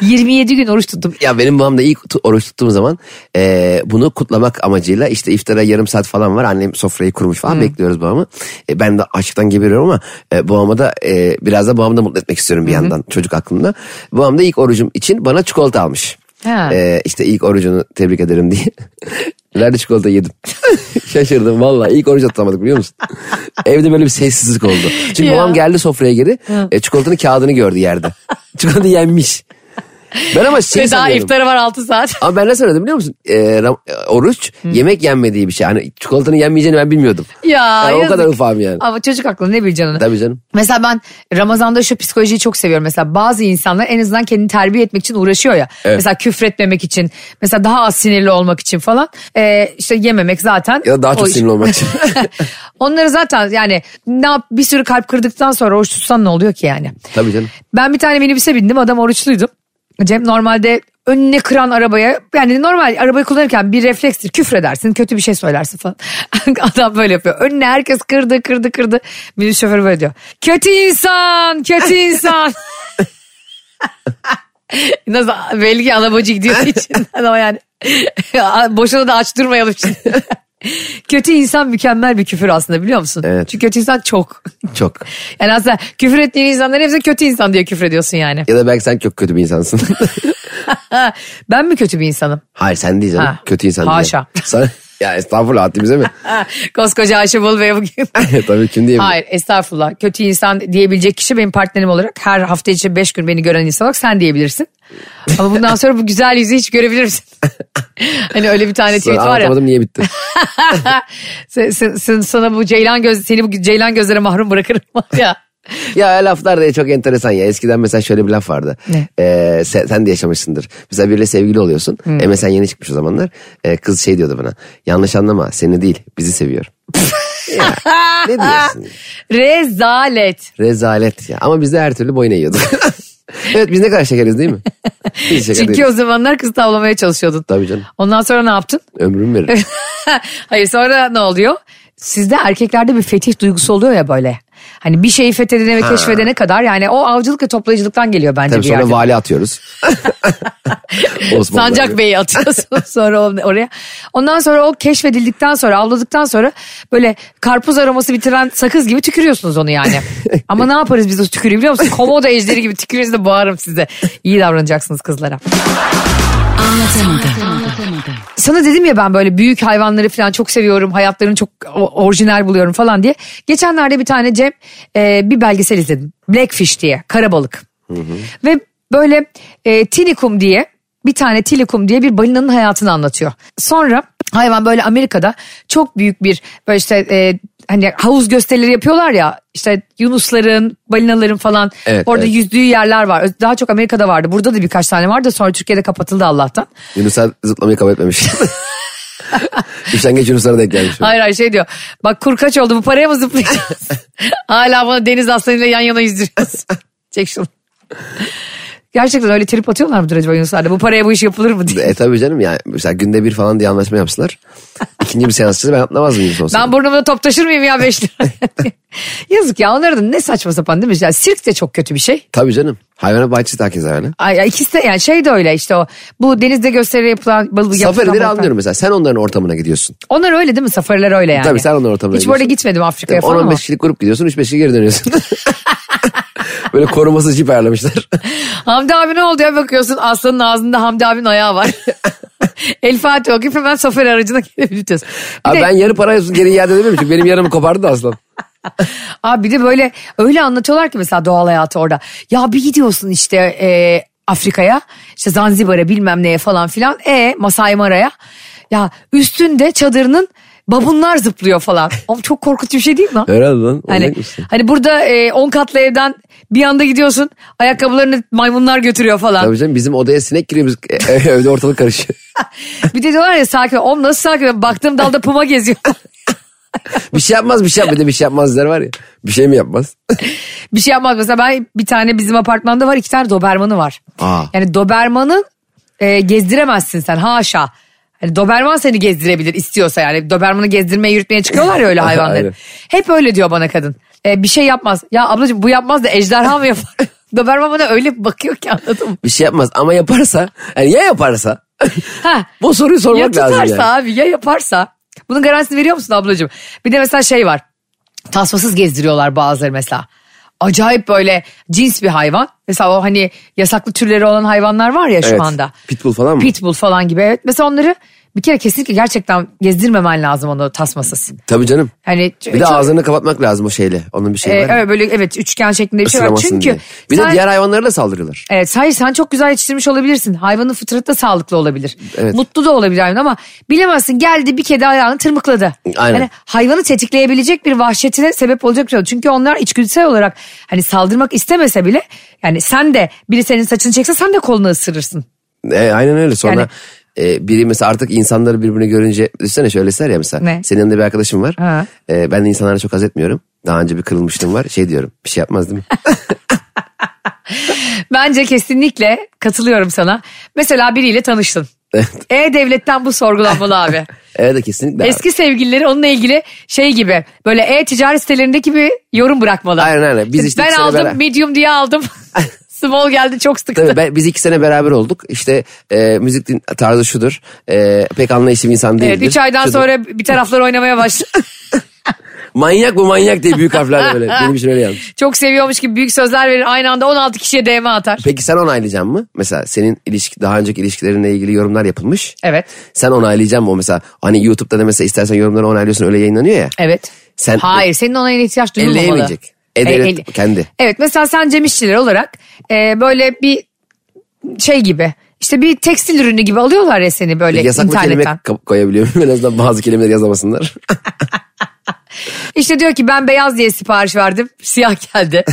S2: 27 gün oruç tuttum.
S3: Ya benim babam da ilk oruç tuttuğum zaman e, bunu kutlamak amacıyla işte iftara yarım saat falan var. Annem sofrayı kurmuş falan bekliyoruz babamı. E, ben de açlıktan geberiyorum ama e, babama da e, biraz da babamı da mutlu etmek istiyorum bir yandan çocuk aklımda. Babam da ilk orucum için bana çikolata almış.
S2: Ha.
S3: E, işte ilk orucunu tebrik ederim diye. Nerede çikolata yedim. Şaşırdım vallahi ilk oruç atamadık biliyor musun? Evde böyle bir sessizlik oldu. Çünkü
S2: Ya.
S3: babam geldi sofraya geri e, çikolatanın kağıdını gördü yerde. Çikolata yenmiş. Ben ama şey
S2: Ve daha iftarı var 6 saat.
S3: Ama ben ne söyledim biliyor musun? Ee, oruç yemek yenmediği bir şey. Hani çikolatanın yenmeyeceğini ben bilmiyordum.
S2: ya
S3: Yani o
S2: yazık.
S3: kadar ufağım yani.
S2: Ama çocuk aklı ne bileceksin onu?
S3: Tabii canım.
S2: Mesela ben Ramazan'da şu psikolojiyi çok seviyorum. Mesela bazı insanlar en azından kendini terbiye etmek için uğraşıyor ya.
S3: Evet.
S2: Mesela küfretmemek için, mesela daha az sinirli olmak için falan. Ee, işte yememek zaten.
S3: Ya da daha çok
S2: o iş.
S3: sinirli olmak için.
S2: Onları zaten yani ne yap, bir sürü kalp kırdıktan sonra oruç tutsan ne oluyor ki yani?
S3: Tabii canım.
S2: Ben bir tane minibüse bindim adam oruçluydu. Cem normalde önüne kıran arabaya yani normal arabayı kullanırken bir reflekstir küfredersin kötü bir şey söylersin falan. adam böyle yapıyor. Önüne herkes kırdı kırdı kırdı. Minibüs şoförü böyle diyor. Kötü insan kötü insan. Nasıl belli ki anabacı gidiyor içinden ama yani boşuna da aç durmayalım şimdi. kötü insan mükemmel bir küfür aslında biliyor musun?
S3: Evet.
S2: Çünkü kötü insan çok.
S3: Çok.
S2: Yani aslında küfür ettiğin insanların hepsi kötü insan diye küfür ediyorsun yani.
S3: Ya da belki sen çok kötü bir insansın.
S2: ben mi kötü bir insanım?
S3: Hayır sen değil canım.
S2: Ha.
S3: Kötü insan
S2: Haşa.
S3: değil. Sana, ya estağfurullah haddimize mi?
S2: Koskoca Ayşe Bol Bey bugün.
S3: Tabii kim diyebilir.
S2: Hayır estağfurullah. Kötü insan diyebilecek kişi benim partnerim olarak her hafta içi beş gün beni gören insan olarak sen diyebilirsin. Ama bundan sonra bu güzel yüzü hiç görebilir misin? hani öyle bir tane tweet var ya.
S3: niye bitti.
S2: Sen, sen- sen- sana bu ceylan göz seni bu ceylan gözlere mahrum bırakırım ya.
S3: ya laflar da çok enteresan ya. Eskiden mesela şöyle bir laf vardı.
S2: Ne?
S3: Ee, sen, sen de yaşamışsındır. Mesela biriyle sevgili oluyorsun.
S2: Hmm.
S3: E mesela yeni çıkmış o zamanlar. Ee, kız şey diyordu bana. Yanlış anlama seni değil bizi seviyor. ya, ne diyorsun?
S2: Rezalet.
S3: Rezalet ya. Ama biz de her türlü boyun eğiyorduk. evet biz ne kadar şekeriz değil mi? Şeker
S2: Çünkü
S3: değiliz.
S2: o zamanlar kız tavlamaya çalışıyordun.
S3: Tabii canım.
S2: Ondan sonra ne yaptın?
S3: Ömrüm verir.
S2: Hayır sonra ne oluyor? Sizde erkeklerde bir fetih duygusu oluyor ya böyle. Hani bir şeyi fethedene ve
S3: Ha.
S2: keşfedene kadar yani o avcılık ve toplayıcılıktan geliyor bence
S3: Tabii
S2: bir
S3: sonra
S2: yerde.
S3: vali atıyoruz.
S2: Sancak. Bey'i atıyorsun sonra oraya. Ondan sonra o keşfedildikten sonra avladıktan sonra böyle karpuz aroması bitiren sakız gibi tükürüyorsunuz onu yani. Ama ne yaparız biz o tükürüğü biliyor musun? Komodo ejderi gibi tükürüyoruz da boğarım size. İyi davranacaksınız kızlara. Sana dedim ya ben böyle büyük hayvanları falan çok seviyorum. Hayatlarını çok orijinal buluyorum falan diye. Geçenlerde bir tane Cem e, bir belgesel izledim. Blackfish diye karabalık. Ve böyle e, tinikum diye bir tane tilikum diye bir balinanın hayatını anlatıyor. Sonra hayvan böyle Amerika'da çok büyük bir böyle işte e, hani havuz gösterileri yapıyorlar ya işte yunusların balinaların falan
S3: Evet,
S2: orada
S3: evet.
S2: yüzdüğü yerler var. Daha çok Amerika'da vardı. Burada da birkaç tane vardı sonra Türkiye'de kapatıldı Allah'tan.
S3: Yunuslar zıplamayı kabul etmemiş. Üşengeç Yunuslara denk gelmiş.
S2: Hayır hayır şey diyor. Bak kur kaç oldu bu paraya mı zıplayacağız? Hala bana deniz aslanıyla yan yana yüzdürüyorsun. Çek şunu. Gerçekten öyle trip atıyorlar mıdır acaba Yunuslar'da? Bu paraya bu iş yapılır mı diye.
S3: E tabii canım yani mesela günde bir falan diye anlaşma yapsalar. İkinci bir seansçısı ben atlamazdım Yunus olsa.
S2: Ben burnumda top taşır mıyım ya 5 lira? Yazık ya onların da ne saçma sapan değil mi? Yani sirk de çok kötü bir şey.
S3: Tabii canım. Hayvanat bahçesi de herkese öyle.
S2: Ay, ay, ikisi de yani şey de öyle işte o. Bu denizde gösteri yapılan
S3: Safarileri anlıyorum mesela. Sen onların ortamına gidiyorsun.
S2: Onlar öyle değil mi? Safariler öyle yani.
S3: Tabii sen onların ortamına
S2: Hiç
S3: gidiyorsun.
S2: gitmedim Afrika'ya falan
S3: 10-15
S2: ama.
S3: kişilik grup gidiyorsun 3-5 kişi geri dönüyorsun. Böyle korumasız jip ayarlamışlar.
S2: Hamdi abi ne oldu ya bakıyorsun aslanın ağzında Hamdi abinin ayağı var. El Fatih okuyup hemen safari aracına gelebiliyorsun. Bir
S3: Abi
S2: de,
S3: ben yarı parayı geri iade edemiyorum çünkü benim yarımı kopardı da aslan.
S2: abi bir de böyle öyle anlatıyorlar ki mesela doğal hayatı orada. Ya bir gidiyorsun işte e, Afrika'ya işte Zanzibar'a bilmem neye falan filan. E Masai Mara'ya. Ya üstünde çadırının babunlar zıplıyor falan. Ama çok korkutucu bir şey değil mi?
S3: Herhalde lan.
S2: Hani,
S3: Hani...
S2: Burada 10 katlı evden bir anda gidiyorsun ayakkabılarını maymunlar götürüyor falan.
S3: Tabii canım bizim odaya sinek giriyor biz e, evde ortalık karışıyor.
S2: Bir de diyorlar ya sakin ol. Oğlum nasıl sakin ol? Baktığım dalda puma geziyor.
S3: bir şey yapmaz bir şey yap. Bir de bir şey yapmazlar var ya. Bir şey mi yapmaz?
S2: bir şey yapmaz. Mesela ben bir tane bizim apartmanda var iki tane dobermanı var.
S3: Aa.
S2: Yani dobermanı e, gezdiremezsin sen haşa. Hani doberman seni gezdirebilir istiyorsa yani. Dobermanı gezdirmeye yürütmeye çıkıyorlar ya öyle hayvanları. Hep öyle diyor bana kadın. E, bir şey yapmaz. Ya ablacığım bu yapmaz da ejderha mı yapar? Doberman bana öyle bakıyor ki anladın mı?
S3: Bir şey yapmaz ama yaparsa yani ya yaparsa
S2: Ha.
S3: bu soruyu
S2: ya
S3: sormak lazım
S2: tutarsa
S3: yani.
S2: abi ya yaparsa. Bunun garantisini veriyor musun ablacığım? Bir de mesela şey var. Tasmasız gezdiriyorlar bazıları mesela. Acayip böyle cins bir hayvan. Mesela o hani yasaklı türleri olan hayvanlar var ya şu
S3: Evet.
S2: anda.
S3: Pitbull falan mı?
S2: Pitbull falan gibi evet. Mesela onları bir kere kesinlikle gerçekten gezdirmemen lazım onu tasmasız.
S3: Tabii canım.
S2: Hani
S3: Bir de ağzını kapatmak lazım o şeyle. Onun bir şeyi
S2: e,
S3: var.
S2: evet böyle evet üçgen şeklinde bir şey var. Çünkü
S3: diye. Bir
S2: sen-
S3: de diğer hayvanlara da saldırıyorlar.
S2: Evet hayır sen çok güzel yetiştirmiş olabilirsin. Hayvanın fıtratı da sağlıklı olabilir.
S3: Evet.
S2: Mutlu da olabilir hayvan ama bilemezsin geldi bir kedi ayağını tırmıkladı.
S3: Aynen.
S2: Yani hayvanı tetikleyebilecek bir vahşetine sebep olacak bir şey. Çünkü onlar içgüdüsel olarak hani saldırmak istemese bile yani sen de biri senin saçını çekse sen de kolunu ısırırsın.
S3: E, aynen öyle. Sonra
S2: Yani-
S3: e, biri mesela artık insanları birbirini görünce düşünsene şöyle der ya mesela.
S2: Ne?
S3: Senin yanında bir arkadaşım var.
S2: Ha.
S3: E, ben de insanlara çok haz etmiyorum. Daha önce bir kırılmışlığım var. Şey diyorum bir şey yapmaz değil mi?
S2: Bence kesinlikle katılıyorum sana. Mesela biriyle tanıştın.
S3: Evet.
S2: E-Devlet'ten bu sorgulanmalı abi.
S3: evet kesinlikle. abi.
S2: Eski sevgilileri onunla ilgili şey gibi böyle e-ticaret sitelerindeki bir yorum bırakmalı.
S3: Aynen, aynen. Biz işte
S2: ben aldım
S3: beraber-
S2: medium diye aldım. Small geldi çok sıktı.
S3: Tabii ben, biz iki sene beraber olduk. İşte e, müzik din- tarzı şudur. E, pek anlayışlı bir insan değildir.
S2: Evet 3 aydan
S3: Şudur.
S2: sonra bir taraflar oynamaya başladı.
S3: Manyak bu manyak diye büyük harflerle böyle. Benim için öyle yazmış.
S2: çok seviyormuş gibi büyük sözler verir aynı anda 16 kişiye DM atar.
S3: Peki sen onaylayacaksın mı? Mesela senin ilişki, daha önceki ilişkilerinle ilgili yorumlar yapılmış.
S2: Evet.
S3: Sen onaylayacaksın mı o mesela? Hani YouTube'da da mesela istersen yorumları onaylıyorsun öyle yayınlanıyor ya.
S2: Evet.
S3: Sen-
S2: Hayır senin onayına ihtiyaç duyulmamalı.
S3: Elleyemeyecek. E-Devlet
S2: el-
S3: kendi.
S2: Evet mesela sen Cem İşçiler olarak e, böyle bir şey gibi işte bir tekstil ürünü gibi alıyorlar ya seni böyle
S3: Yasaklı kelime
S2: internetten.
S3: ka- koyabiliyor muyum? En azından bazı kelimeleri yazamasınlar.
S2: İşte diyor ki ben beyaz diye sipariş verdim siyah geldi.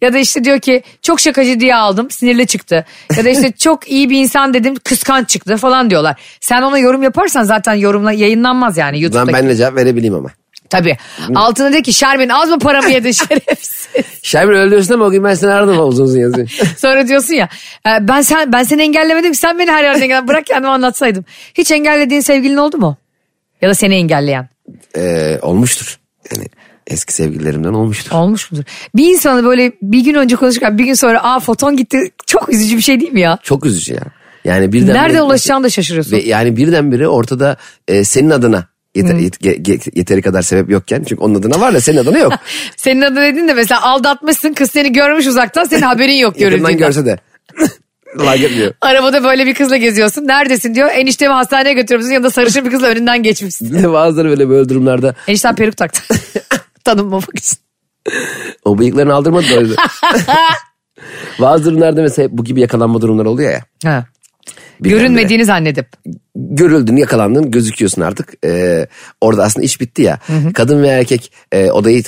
S2: Ya da işte diyor ki çok şakacı diye aldım sinirli çıktı. Ya da işte çok iyi bir insan dedim kıskanç çıktı falan diyorlar. Sen ona yorum yaparsan zaten yorumla yayınlanmaz yani
S3: ben
S2: YouTube'daki.
S3: ben de cevap verebileyim ama.
S2: Tabii. Altına de ki Şermin az mı paramı yedin şerefsiz.
S3: Şermin öyle diyorsun ama o gün ben seni aradım uzun uzun yazıyor.
S2: Sonra diyorsun ya "E, ben sen ben seni engellemedim ki sen beni her yerden engelledin. Bırak kendimi anlatsaydım. Hiç engellediğin sevgilin oldu mu? Ya da seni engelleyen.
S3: Ee, olmuştur. Yani eski sevgililerimden olmuştur.
S2: Olmuş mudur? Bir insanı böyle bir gün önce konuşurken bir gün sonra aa foton gitti. Çok üzücü bir şey değil mi ya?
S3: Çok üzücü ya. Yani birden
S2: Nerede ulaşacağını da şaşırıyorsun.
S3: Ve yani birdenbire ortada e, senin adına yeter, yet- ge- yeteri kadar sebep yokken çünkü onun adına var da senin adına yok.
S2: Senin adın dedin de mesela aldatmışsın kız seni görmüş uzaktan senin haberin yok
S3: Yakından
S2: görüldüğünden.
S3: görse de. Like.
S2: Arabada böyle bir kızla geziyorsun. Neredesin diyor. Eniştemi hastaneye götürmüşsün ya da sarışın bir kızla önünden geçmişsin.
S3: Bazıları böyle böyle durumlarda
S2: Enişten peruk taktı. Tanınmamak için.
S3: o bıyıklarını aldırmadı da. Bazı durumlarda mesela bu gibi yakalanma durumları oluyor ya.
S2: Ha. Görünmediğini zannedip.
S3: Görüldün yakalandın gözüküyorsun artık. Ee, orada aslında iş bitti ya. Kadın ve erkek e, odayı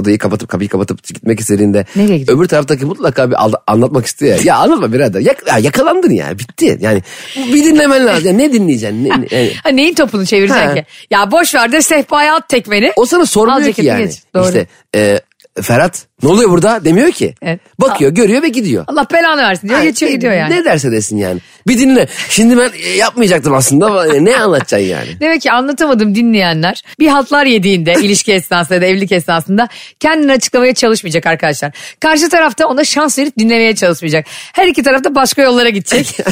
S3: odayı kapatıp kapıyı kapatıp gitmek istediğinde öbür taraftaki mutlaka bir anlatmak istiyor ya. Ya anlatma birader. Yak- ya yakalandın ya bitti. Yani bir dinlemen lazım. Ya ne dinleyeceksin? Ne, ne- yani
S2: Ha, neyin topunu çevireceksin
S3: Ha.
S2: ki? Ya boş ver de sehpaya at tekmeni.
S3: o sana
S2: Al
S3: sormuyor ki
S2: ceketini
S3: yani.
S2: geç. Doğru.
S3: İşte e, Ferhat ne oluyor burada demiyor ki.
S2: Evet.
S3: Bakıyor görüyor ve gidiyor.
S2: Allah belanı versin diyor geçiyor gidiyor yani.
S3: Ne derse desin yani. Bir dinle. Şimdi ben e, yapmayacaktım aslında ama e, ne anlatacaksın yani?
S2: Demek ki anlatamadım dinleyenler bir hatlar yediğinde ilişki esnasında ya da evlilik esnasında kendini açıklamaya çalışmayacak arkadaşlar. Karşı tarafta ona şans verip dinlemeye çalışmayacak. Her iki tarafta başka yollara gidecek.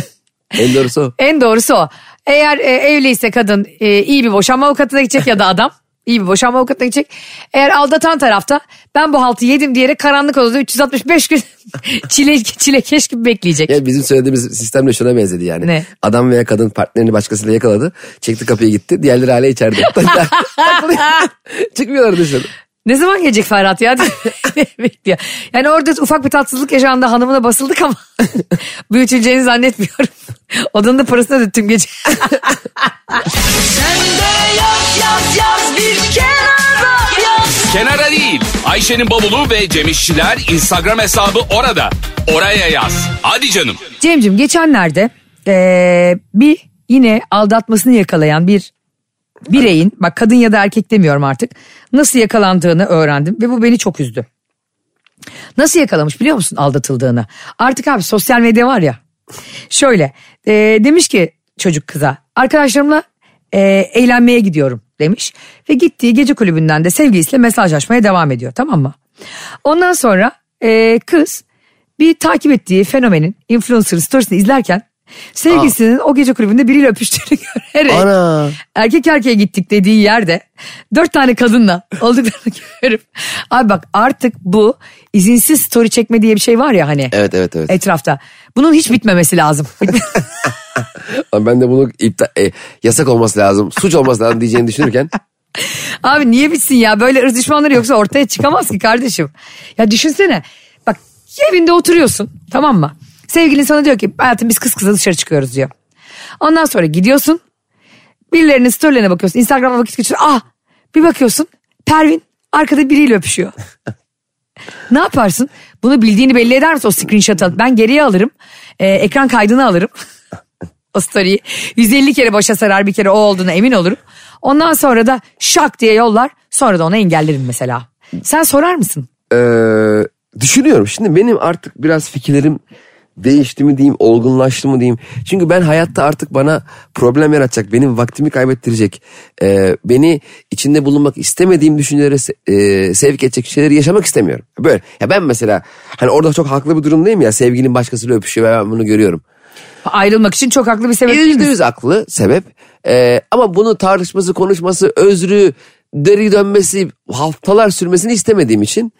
S3: En doğrusu o.
S2: en doğrusu o. Eğer e, evliyse kadın e, iyi bir boşanma avukatına gidecek ya da adam iyi bir boşanma avukatına gidecek. Eğer aldatan tarafta ben bu haltı yedim diyerek karanlık odada 365 gün çile, çilekeş gibi bekleyecek.
S3: Ya bizim söylediğimiz sistem de şuna benzedi yani.
S2: Ne?
S3: Adam veya kadın partnerini başkasıyla yakaladı. Çekti kapıyı gitti. Diğerleri hala içeride. Çıkmıyorlar dışarı.
S2: Ne zaman gelecek Ferhat ya bekliyor. Yani orada ufak bir tatsızlık yaşandı hanımına basıldık ama büyütüleceğini zannetmiyorum. Odanın da parasını ödedim tüm gece.
S1: Kenara değil. Ayşe'nin bavulu ve Cemişçiler Instagram hesabı orada. Oraya yaz. Hadi canım.
S2: Cemcim geçenlerde eee, bir yine aldatmasını yakalayan bir bireyin bak kadın ya da erkek demiyorum artık nasıl yakalandığını öğrendim ve bu beni çok üzdü. Nasıl yakalamış biliyor musun aldatıldığını? Artık abi sosyal medya var ya. Şöyle eee, demiş ki çocuk kıza arkadaşlarımla eee, eğlenmeye gidiyorum demiş. Ve gittiği gece kulübünden de sevgilisiyle mesajlaşmaya devam ediyor tamam mı? Ondan sonra eee, kız bir takip ettiği fenomenin influencer storiesini izlerken sevgilisinin o gece kulübünde biriyle öpüştüğünü görerek
S3: Ana.
S2: erkek erkeğe gittik dediği yerde dört tane kadınla olduklarını görüp abi bak artık bu izinsiz story çekme diye bir şey var ya hani
S3: Evet evet evet.
S2: etrafta. Bunun hiç bitmemesi lazım.
S3: Ben de bunu iptal, e, yasak olması lazım, suç olması lazım diyeceğini düşünürken.
S2: Abi niye bitsin ya böyle ırz düşmanları yoksa ortaya çıkamaz ki kardeşim. Ya düşünsene bak evinde oturuyorsun tamam mı? Sevgilin sana diyor ki hayatım biz kız kıza dışarı çıkıyoruz diyor. Ondan sonra gidiyorsun birilerinin storylerine bakıyorsun Instagram'a vakit geçiriyorsun. Ah bir bakıyorsun Pervin arkada biriyle öpüşüyor. ne yaparsın? Bunu bildiğini belli eder misin o screenshot'ı alıp? Ben geriye alırım. Ee, ekran kaydını alırım. o story'i. 150 kere başa sarar bir kere o olduğuna emin olurum. Ondan sonra da şak diye yollar. Sonra da onu engellerim mesela. Sen sorar mısın?
S3: Ee, düşünüyorum şimdi benim artık biraz fikirlerim değişti mi diyeyim, olgunlaştı mı diyeyim. Çünkü ben hayatta artık bana problem yaratacak, benim vaktimi kaybettirecek, e, beni içinde bulunmak istemediğim düşüncelere e, sevk edecek şeyleri yaşamak istemiyorum. Böyle. Ya ben mesela hani orada çok haklı bir durumdayım ya sevgilin başkasıyla öpüşüyor ve ben bunu görüyorum.
S2: Ayrılmak için çok haklı bir sebep değil mi?
S3: yüz haklı sebep. Ee, ama bunu tartışması, konuşması, özrü, deri dönmesi, haftalar sürmesini istemediğim için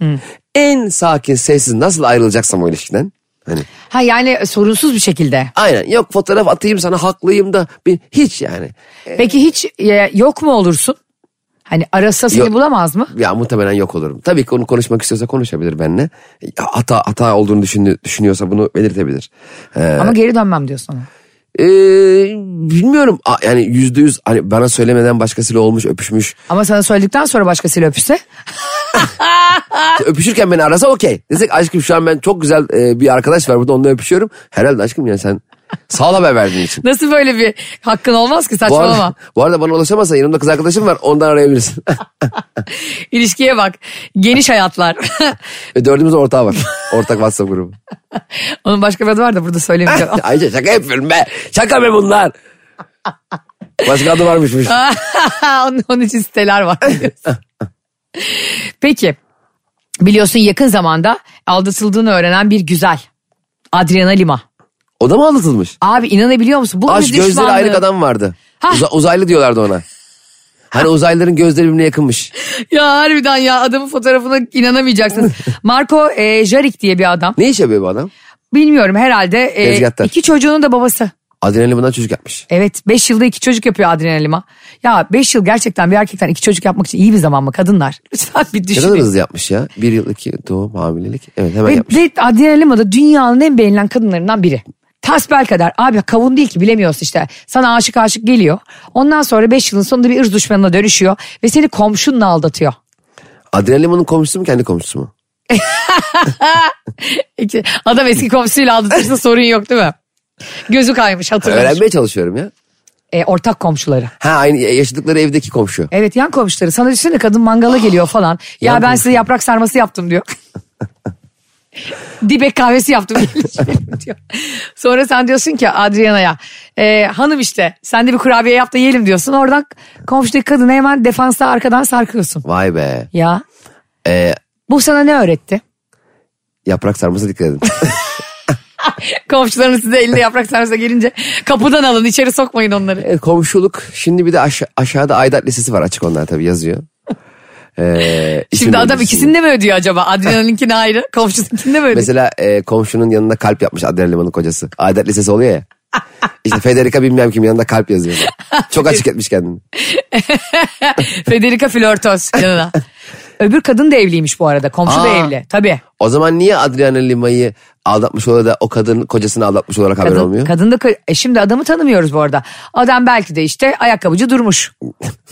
S3: en sakin, sessiz nasıl ayrılacaksam o ilişkiden. Hani
S2: Ha yani sorunsuz bir şekilde.
S3: aynen yok fotoğraf atayım sana haklıyım da bir, hiç yani.
S2: Peki hiç e, yok mu olursun? Hani arasa seni
S3: Yok.
S2: bulamaz mı?
S3: Ya muhtemelen yok olurum. Tabii ki onu konuşmak istiyorsa konuşabilir benimle. Hata, hata olduğunu düşünü- düşünüyorsa bunu belirtebilir. Ee,
S2: Ama geri dönmem diyor sana.
S3: ee, bilmiyorum yani yüzde yüz hani bana söylemeden başkasıyla olmuş öpüşmüş.
S2: Ama sana söyledikten sonra başkasıyla öpüşse.
S3: öpüşürken beni arasa okey. Desek aşkım şu an ben çok güzel e, bir arkadaş var burada onunla öpüşüyorum. Herhalde aşkım ya sen sağ ol haber verdiğin için.
S2: Nasıl böyle bir hakkın olmaz ki
S3: Bu
S2: saçmalama.
S3: arada, bu arada bana ulaşamazsan yanımda kız arkadaşım var ondan arayabilirsin.
S2: İlişkiye bak. Geniş hayatlar.
S3: Ve dördümüzün ortağı var. Ortak WhatsApp grubu.
S2: Onun başka bir adı var da burada söylemeyeceğim.
S3: Ayça şaka yapıyorum be. Şaka be bunlar. Başka adı varmışmış.
S2: onun, onun için siteler var. Peki. Biliyorsun yakın zamanda aldatıldığını öğrenen bir güzel. Adriana Lima.
S3: O da mı anlatılmış?
S2: Abi inanabiliyor musun? Bu
S3: Aşk
S2: bir
S3: gözleri
S2: düşmanlığı.
S3: ayrık adam vardı. Uza- uzaylı diyorlardı ona. Hani uzaylıların gözleri birbirine yakınmış.
S2: Ya harbiden ya adamın fotoğrafına inanamayacaksınız. Marco e, Jaric diye bir adam.
S3: Ne iş yapıyor bu adam?
S2: Bilmiyorum herhalde e,
S3: Tezgahtar.
S2: iki çocuğunun da babası.
S3: Adrenalinden çocuk yapmış.
S2: Evet 5 yılda iki çocuk yapıyor Adriana Lima. Ya 5 yıl gerçekten bir erkekten iki çocuk yapmak için iyi bir zaman mı kadınlar? Lütfen bir
S3: Ne kadar
S2: düşünün.
S3: hızlı yapmış ya. Bir yıl iki doğum hamilelik. Evet hemen
S2: Ve,
S3: yapmış.
S2: ve Adriana Lima da dünyanın en beğenilen kadınlarından biri. Tasbel kadar abi kavun değil ki bilemiyorsun işte sana aşık aşık geliyor. Ondan sonra 5 yılın sonunda bir ırz düşmanına dönüşüyor ve seni komşunla aldatıyor.
S3: Adrenalimanın komşusu mu kendi komşusu mu?
S2: Adam eski komşusuyla aldatırsa sorun yok değil mi? Gözü kaymış hatırlamış.
S3: Öğrenmeye çalışıyorum ya.
S2: E, ortak komşuları.
S3: Ha aynı yaşadıkları evdeki komşu.
S2: Evet yan komşuları sana düşünsene kadın mangala geliyor falan. Ya ben
S3: komşu.
S2: size yaprak sarması yaptım diyor. Dibek kahvesi yaptım diyor. Sonra sen diyorsun ki Adriana'ya e, hanım işte sen de bir kurabiye yap da yiyelim diyorsun. Oradan komşudaki kadını hemen defansta arkadan sarkıyorsun.
S3: Vay be.
S2: Ya
S3: Ee,
S2: bu sana ne öğretti?
S3: yaprak sarması dikkat edin.
S2: Komşularınız size elinde yaprak sarması gelince kapıdan alın içeri sokmayın onları.
S3: Evet, komşuluk. Şimdi bir de aşa- aşağıda aidat listesi var açık onlar tabii yazıyor. Ee,
S2: Şimdi adam ikisini de mi ödüyor acaba? Adriana'nınkini ayrı komşusunkini de mi ödüyor?
S3: Mesela e, komşunun yanında kalp yapmış Adrenaliman'ın kocası. Aidat listesi oluyor ya. İşte Federica bilmem kim yanında kalp yazıyor. Çok açık etmiş kendini.
S2: Federica Flörtöz yanına. Öbür kadın da evliymiş bu arada. Komşu da
S3: Aa.
S2: evli. Tabii.
S3: O zaman niye Adriana Lima'yı aldatmış oluyor da o kadın kocasını aldatmış olarak haber
S2: Kadın,
S3: olmuyor?
S2: kadın da e şimdi adamı tanımıyoruz bu arada. Adam belki de işte ayakkabıcı durmuş.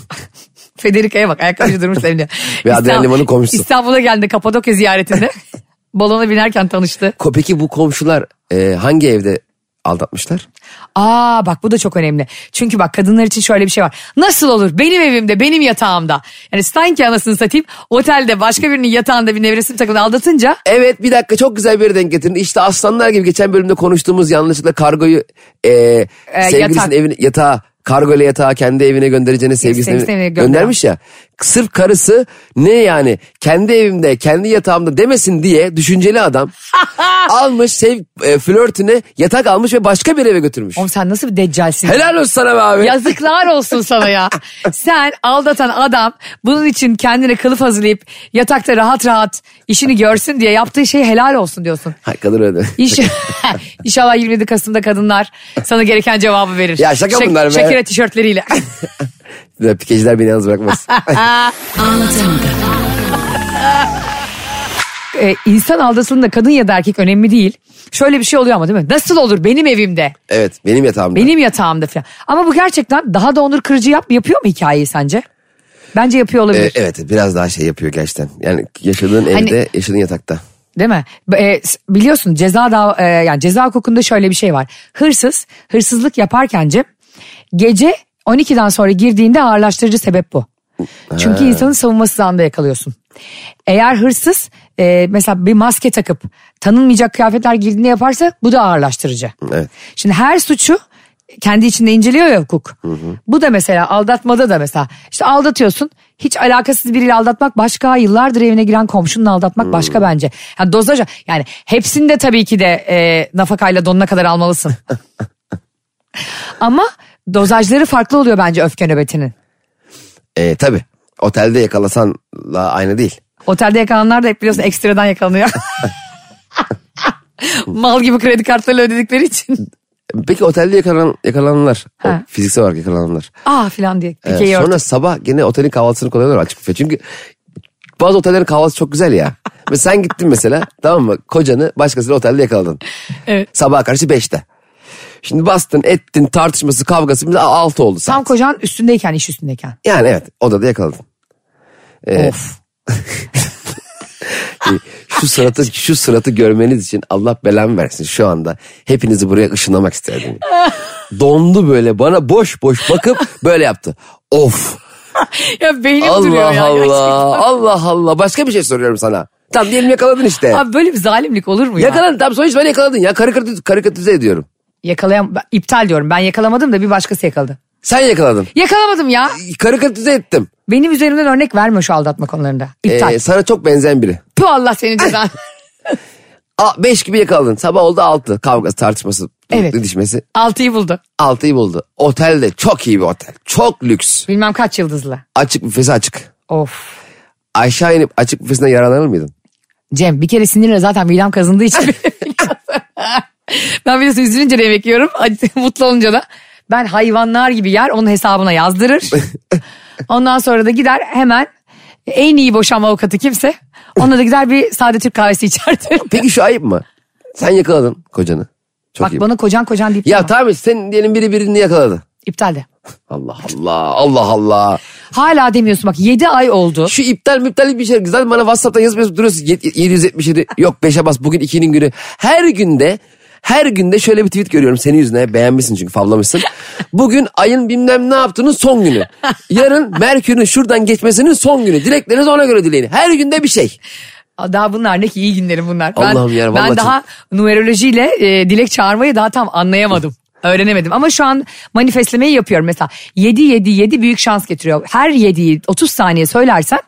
S2: Federica'ya bak ayakkabıcı durmuş seviniyor.
S3: Ve Adrian Liman'ın komşusu.
S2: İstanbul'a geldi Kapadokya ziyaretinde. Balona binerken tanıştı.
S3: Peki bu komşular e, hangi evde aldatmışlar?
S2: Aa bak bu da çok önemli. Çünkü bak kadınlar için şöyle bir şey var. Nasıl olur benim evimde benim yatağımda. Yani Steinke anasını satayım otelde başka birinin yatağında bir nevresim takımını aldatınca
S3: Evet bir dakika çok güzel bir denk getirin. İşte aslanlar gibi geçen bölümde konuştuğumuz yanlışlıkla kargoyu e, sevgilisinin
S2: yatak.
S3: evine yatağa kargo ile yatağı kendi evine göndereceğine
S2: gönder.
S3: göndermiş ya. Sırf karısı ne yani kendi evimde kendi yatağımda demesin diye düşünceli adam almış sev e, flörtüne yatak almış ve başka bir eve götürmüş.
S2: Oğlum sen nasıl bir deccalsin?
S3: Helal olsun sana be abi.
S2: Yazıklar olsun sana ya. Sen aldatan adam bunun için kendine kılıf hazırlayıp yatakta rahat rahat işini görsün diye yaptığı şey helal olsun diyorsun.
S3: Kadın öyle.
S2: İş, İnşallah 27 Kasım'da kadınlar sana gereken cevabı verir.
S3: Ya şaka
S2: Şak-
S3: bunlar be.
S2: Shakira tişörtleriyle.
S3: Pikeciler beni yalnız bırakmaz.
S2: ee, insan aldatıldığında kadın ya da erkek önemli değil. Şöyle bir şey oluyor ama değil mi? Nasıl olur benim evimde,
S3: evet benim yatağımda.
S2: benim yatağımda falan. Ama bu gerçekten daha da onur kırıcı yap, yapıyor mu hikayeyi sence? Bence yapıyor olabilir.
S3: Ee, evet biraz daha şey yapıyor gerçekten. Yani yaşadığın
S2: Hani-
S3: evde yaşadığın yatakta.
S2: Değil mi? E, biliyorsun ceza da e, yani ceza hukukunda şöyle bir şey var. Hırsız hırsızlık yaparken Cem, gece 12'den sonra girdiğinde ağırlaştırıcı sebep bu. Çünkü insanın savunmasız anda yakalıyorsun. Eğer hırsız e, mesela bir maske takıp tanınmayacak kıyafetler girdiğinde yaparsa bu da ağırlaştırıcı.
S3: Evet.
S2: Şimdi her suçu kendi içinde inceliyor ya hukuk. Bu da mesela aldatmada da mesela işte aldatıyorsun hiç alakasız biriyle aldatmak başka yıllardır evine giren komşunun aldatmak başka bence. Yani dozaj yani hepsinde tabii ki de e, nafakayla donuna kadar almalısın. Ama dozajları farklı oluyor bence öfke nöbetinin.
S3: Ee, tabii. Otelde yakalasanla aynı değil.
S2: Otelde yakalananlar da hep biliyorsun ekstradan yakalanıyor. Mal gibi kredi kartlarıyla ödedikleri için.
S3: Peki otelde yakalanan, yakalananlar. o
S2: Ha.
S3: fiziksel olarak yakalananlar.
S2: Aa filan diye.
S3: Ee,
S2: Pikeyi
S3: sonra sabah gene otelin kahvaltısını koyuyorlar açık büfe. Çünkü bazı otellerin kahvaltısı çok güzel ya. mesela sen gittin mesela tamam mı? Kocanı başkasıyla otelde yakaladın.
S2: Evet.
S3: Sabah karşı beşte. Şimdi bastın ettin tartışması kavgası bir de altı oldu saat.
S2: Tam kocan üstündeyken iş üstündeyken.
S3: Yani evet odada yakaladın.
S2: Of.
S3: Şu suratı şu suratı görmeniz için Allah belamı versin şu anda. Hepinizi buraya ışınlamak isterdim. Dondu böyle bana boş boş bakıp böyle yaptı. Of.
S2: Ya beynim duruyor
S3: Allah
S2: ya.
S3: Allah.
S2: gerçekten.
S3: Allah Allah. Başka bir şey soruyorum sana. Tamam diyelim yakaladın işte.
S2: Abi böyle bir zalimlik olur mu ya?
S3: Yakaladın tamam sonuç böyle yakaladın ya. Karikatür, karikatürize ediyorum.
S2: Yakalayam iptal diyorum. Ben yakalamadım da bir başkası yakaladı.
S3: Sen yakaladın.
S2: Yakalamadım ya.
S3: Karikatürize ettim.
S2: Benim üzerimden örnek verme şu aldatma konularında. İptal.
S3: Ee, sana çok benzeyen biri.
S2: Tüh Allah senin cezan.
S3: A, beş gibi yakaladın. Sabah oldu altı. Kavgası, tartışması,
S2: Evet.
S3: didişmesi.
S2: Altıyı buldu.
S3: Altıyı buldu. Otelde çok iyi bir otel. Çok lüks.
S2: Bilmem kaç yıldızlı.
S3: Açık büfesi açık.
S2: Of.
S3: Aşağı inip açık büfesinden yararlanır mıydın?
S2: Cem bir kere sinirle zaten midem kazındığı için. ben biliyorsun üzülünce de yemek yiyorum. Mutlu olunca da. Ben hayvanlar gibi yer onun hesabına yazdırır. Ondan sonra da gider hemen en iyi boşanma avukatı kimse. Onunla da gider bir sade Türk kahvesi içerdir.
S3: Peki şu ayıp mı? Sen yakaladın kocanı. Çok
S2: Bak
S3: iyi.
S2: bana kocan kocan deyip
S3: Ya tamam senin diyelim biri birini yakaladı.
S2: İptal de.
S3: Allah Allah Allah Allah.
S2: Hala demiyorsun bak 7 ay oldu.
S3: Şu iptal iptal bir şey. Zaten bana Whatsapp'tan yazıp yazıp duruyorsun. Yet- 777 yok 5'e bas bugün 2'nin günü. Her günde her günde şöyle bir tweet görüyorum senin yüzüne beğenmişsin çünkü favlamışsın. Bugün ayın bilmem ne yaptığının son günü. Yarın Merkür'ün şuradan geçmesinin son günü. Dilekleriniz ona göre dileyin. Her günde bir şey.
S2: Daha bunlar ne ki iyi günlerim bunlar. Ben,
S3: Allah'ım ya,
S2: ben daha numerolojiyle e, dilek çağırmayı daha tam anlayamadım. Öğrenemedim ama şu an manifestlemeyi yapıyorum. Mesela 7 7 7 büyük şans getiriyor. Her 7'yi 30 saniye söylersen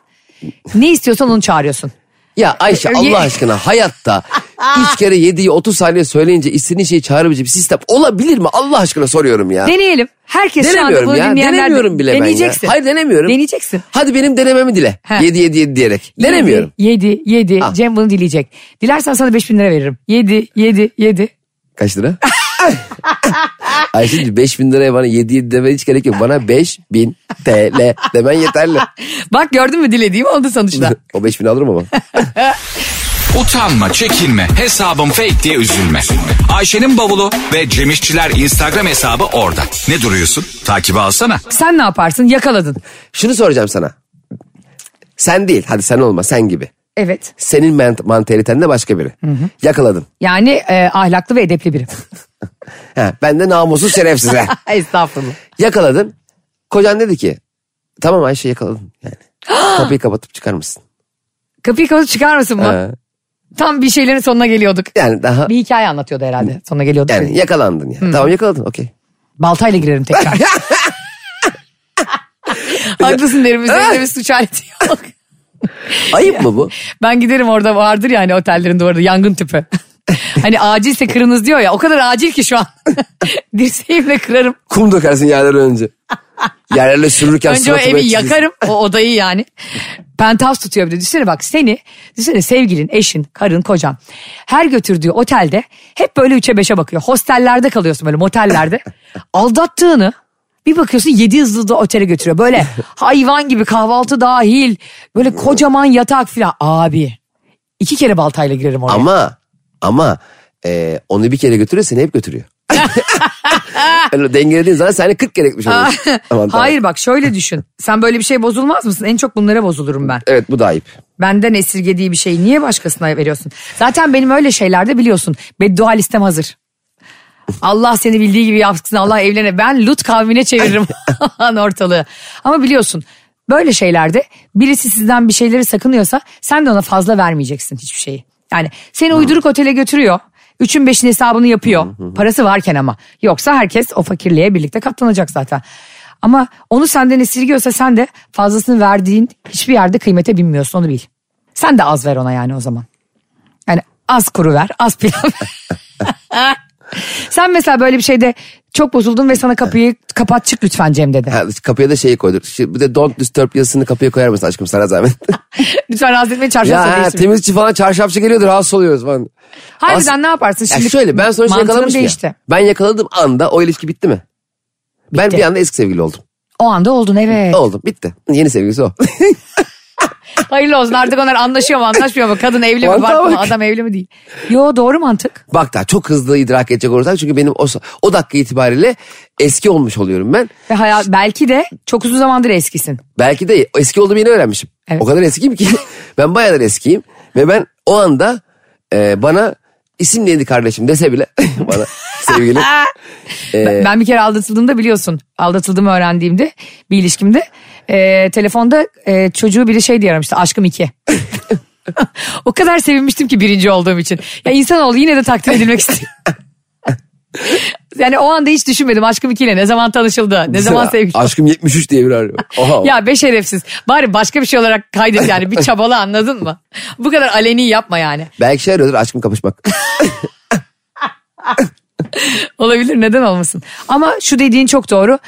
S2: ne istiyorsan onu çağırıyorsun.
S3: Ya Ayşe Allah aşkına hayatta 3 kere 7'yi 30 saniye söyleyince istediğin şeyi çağırabilecek bir sistem olabilir mi? Allah aşkına soruyorum ya.
S2: Deneyelim. Herkes şu anda
S3: Denemiyorum
S2: bunu
S3: ya.
S2: dinleyenler de-
S3: Denemiyorum bile ben ya.
S2: Deneyeceksin.
S3: Hayır denemiyorum.
S2: Deneyeceksin.
S3: Hadi benim denememi dile.
S2: Ha.
S3: 7 7 7 diyerek. Denemiyorum.
S2: 7 7
S3: Ha.
S2: Cem bunu dileyecek. Dilersen sana 5000 lira veririm. 7 7 7.
S3: Kaç lira? Ayşe'cim 5000 liraya bana 7 7 demeye hiç gerek yok. Bana 5000 TL demen yeterli.
S2: Bak gördün mü dilediğim oldu sonuçta.
S3: o 5000 alırım ama.
S1: Utanma, çekinme, hesabım fake diye üzülme. Ayşe'nin bavulu ve Cemişçiler Instagram hesabı orada. Ne duruyorsun? Takibi alsana.
S2: Sen ne yaparsın? Yakaladın.
S3: Şunu soracağım sana. Sen değil hadi sen olma sen gibi.
S2: Evet.
S3: Senin ment- mantalitende başka biri. Yakaladın.
S2: Yani e, ahlaklı ve edepli biri.
S3: Ha, ben de namussuz şerefsiz.
S2: Estağfurullah.
S3: Yakaladın. Kocan dedi ki tamam Ayşe yakaladın yani. Kapıyı kapatıp çıkar mısın?
S2: Kapıyı kapatıp çıkar mısın mı? Tam bir şeylerin sonuna geliyorduk.
S3: yani daha
S2: Bir hikaye anlatıyordu herhalde. Sonuna geliyorduk.
S3: yani yakalandın ya. Tamam yakaladın okey.
S2: Baltayla girerim tekrar. Haklısın derim üzerinde bir suç aleti yok.
S3: Ayıp mı bu?
S2: Ben giderim orada vardır yani otellerin duvarında yangın tüpü. hani acilse kırınız diyor ya o kadar acil ki şu an. Dirseğimle kırarım.
S3: Kum dökersin yerlere önce. Yerlerle sürürken
S2: Önce o evi
S3: çiz-
S2: yakarım o odayı yani. Penthouse tutuyor bir de. Düşünsene bak seni, düşünsene sevgilin, eşin, karın, kocan. Her götürdüğü otelde hep böyle üçe beşe bakıyor. Hostellerde kalıyorsun böyle motellerde. Aldattığını bir bakıyorsun yedi hızlı otele götürüyor. Böyle hayvan gibi kahvaltı dahil. Böyle kocaman yatak filan. Abi iki kere baltayla girerim oraya.
S3: Ama ama e, onu bir kere götürüyor seni hep götürüyor. yani dengelediğin zaman seni 40 kere gitmiş oluyorsun. Aman tamam.
S2: Hayır bak şöyle düşün. Sen böyle bir şey bozulmaz mısın? En çok bunlara bozulurum ben.
S3: Evet bu da ayıp.
S2: Benden esirgediği bir şeyi niye başkasına veriyorsun? Zaten benim öyle şeylerde biliyorsun. Beddua listem hazır. Allah seni bildiği gibi yapsın. Allah evlene. Ben Lut kavmine çeviririm ortalığı. Ama biliyorsun böyle şeylerde birisi sizden bir şeyleri sakınıyorsa sen de ona fazla vermeyeceksin hiçbir şeyi. Yani seni uyduruk otele götürüyor. Üçün beşin hesabını yapıyor. Parası varken ama. Yoksa herkes o fakirliğe birlikte katlanacak zaten. Ama onu senden esirgiyorsa sen de fazlasını verdiğin hiçbir yerde kıymete binmiyorsun onu bil. Sen de az ver ona yani o zaman. Yani az kuru ver, az pilav ver. Sen mesela böyle bir şeyde çok bozuldun ve sana kapıyı kapat çık lütfen Cem dedi.
S3: Ha, kapıya da şeyi koydur. Şimdi bir de don't disturb yazısını kapıya koyar mısın aşkım sana zahmet.
S2: lütfen rahatsız etmeyin
S3: ya
S2: çarşafla
S3: ha, temizlikçi falan çarşafçı geliyordur rahatsız oluyoruz falan.
S2: Harbiden
S3: As-
S2: ne yaparsın
S3: Ya
S2: şimdi?
S3: şöyle ben sonuçta
S2: mantığım
S3: yakalamışım
S2: değişti.
S3: ya. Ben yakaladığım anda o ilişki bitti mi? Ben
S2: Bitti.
S3: bir anda eski sevgili oldum.
S2: O anda oldun evet.
S3: Oldum bitti. Yeni sevgilisi o.
S2: Hayırlı olsun artık onlar anlaşıyor mu anlaşmıyor mu? Kadın evli mi
S3: Mantığa bak.
S2: adam evli mi değil. Yo doğru mantık.
S3: Bak da çok hızlı idrak edecek olursak çünkü benim o, o dakika itibariyle eski olmuş oluyorum ben.
S2: Ve hayat, belki de çok uzun zamandır eskisin.
S3: Belki de eski olduğumu yeni öğrenmişim.
S2: Evet.
S3: O kadar eskiyim ki ben bayağıdır eskiyim ve ben o anda e, bana isim neydi kardeşim dese bile bana sevgili.
S2: Ben- Ben bir kere aldatıldığımda biliyorsun. Aldatıldığımı öğrendiğimde bir ilişkimde e, telefonda e, çocuğu biri şey diye aramıştı. Aşkım iki. o kadar sevinmiştim ki birinci olduğum için. Ya insanoğlu yine de takdir edilmek istiyor. yani o anda hiç düşünmedim aşkım ikiyle ne zaman tanışıldı ne zaman sevgili.
S3: Aşkım 73 diye bir arıyor. Oha.
S2: Ya be şerefsiz. Bari başka bir şey olarak kaydet yani bir çabala anladın mı? Bu kadar aleni yapma yani.
S3: Belki şey arıyordur aşkım kapışmak.
S2: Olabilir neden olmasın. Ama şu dediğin çok doğru.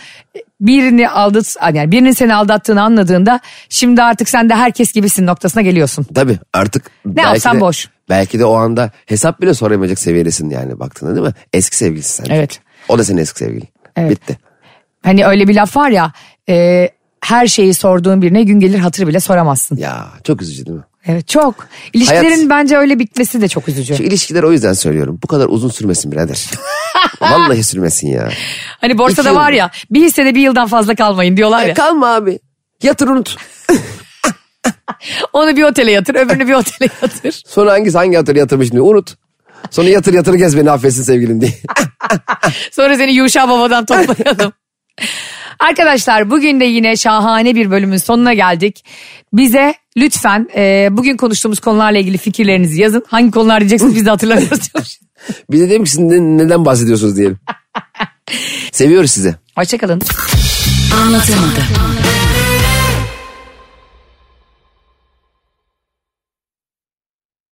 S2: Birini aldat yani birinin seni aldattığını anladığında şimdi artık sen de herkes gibisin noktasına geliyorsun.
S3: Tabii artık. Ne
S2: yapsan boş.
S3: Belki de o anda hesap bile soramayacak seviyedesin yani baktığında değil mi? Eski sevgilisi sen.
S2: Evet.
S3: O da senin eski sevgilin.
S2: Evet.
S3: Bitti.
S2: Hani öyle bir laf var ya e, her şeyi sorduğun birine gün gelir hatır bile soramazsın.
S3: Ya çok üzücü değil mi?
S2: Evet çok. İlişkilerin
S3: Hayat-
S2: bence öyle bitmesi de çok üzücü.
S3: Şu ilişkiler o yüzden söylüyorum. Bu kadar uzun sürmesin birader. Vallahi sürmesin ya.
S2: Hani borsada
S3: İki yıl
S2: var
S3: mı?
S2: ya bir hissede bir yıldan fazla kalmayın diyorlar
S3: E,
S2: ya.
S3: kalma abi. Yatır unut.
S2: Onu bir otele yatır öbürünü bir otele yatır.
S3: Sonra hangisi hangi yatır yatırmış diye unut. Sonra yatır yatır gez beni affetsin sevgilim diye.
S2: Sonra seni Yuşa Baba'dan toplayalım. Arkadaşlar bugün de yine şahane bir bölümün sonuna geldik. Bize lütfen e, bugün konuştuğumuz konularla ilgili fikirlerinizi yazın. Hangi konular diyeceksiniz biz de hatırlamıyoruz.
S3: Bir de dedim ki neden bahsediyorsunuz diyelim. Seviyoruz sizi.
S2: Hoşçakalın.
S4: Anlatamadım.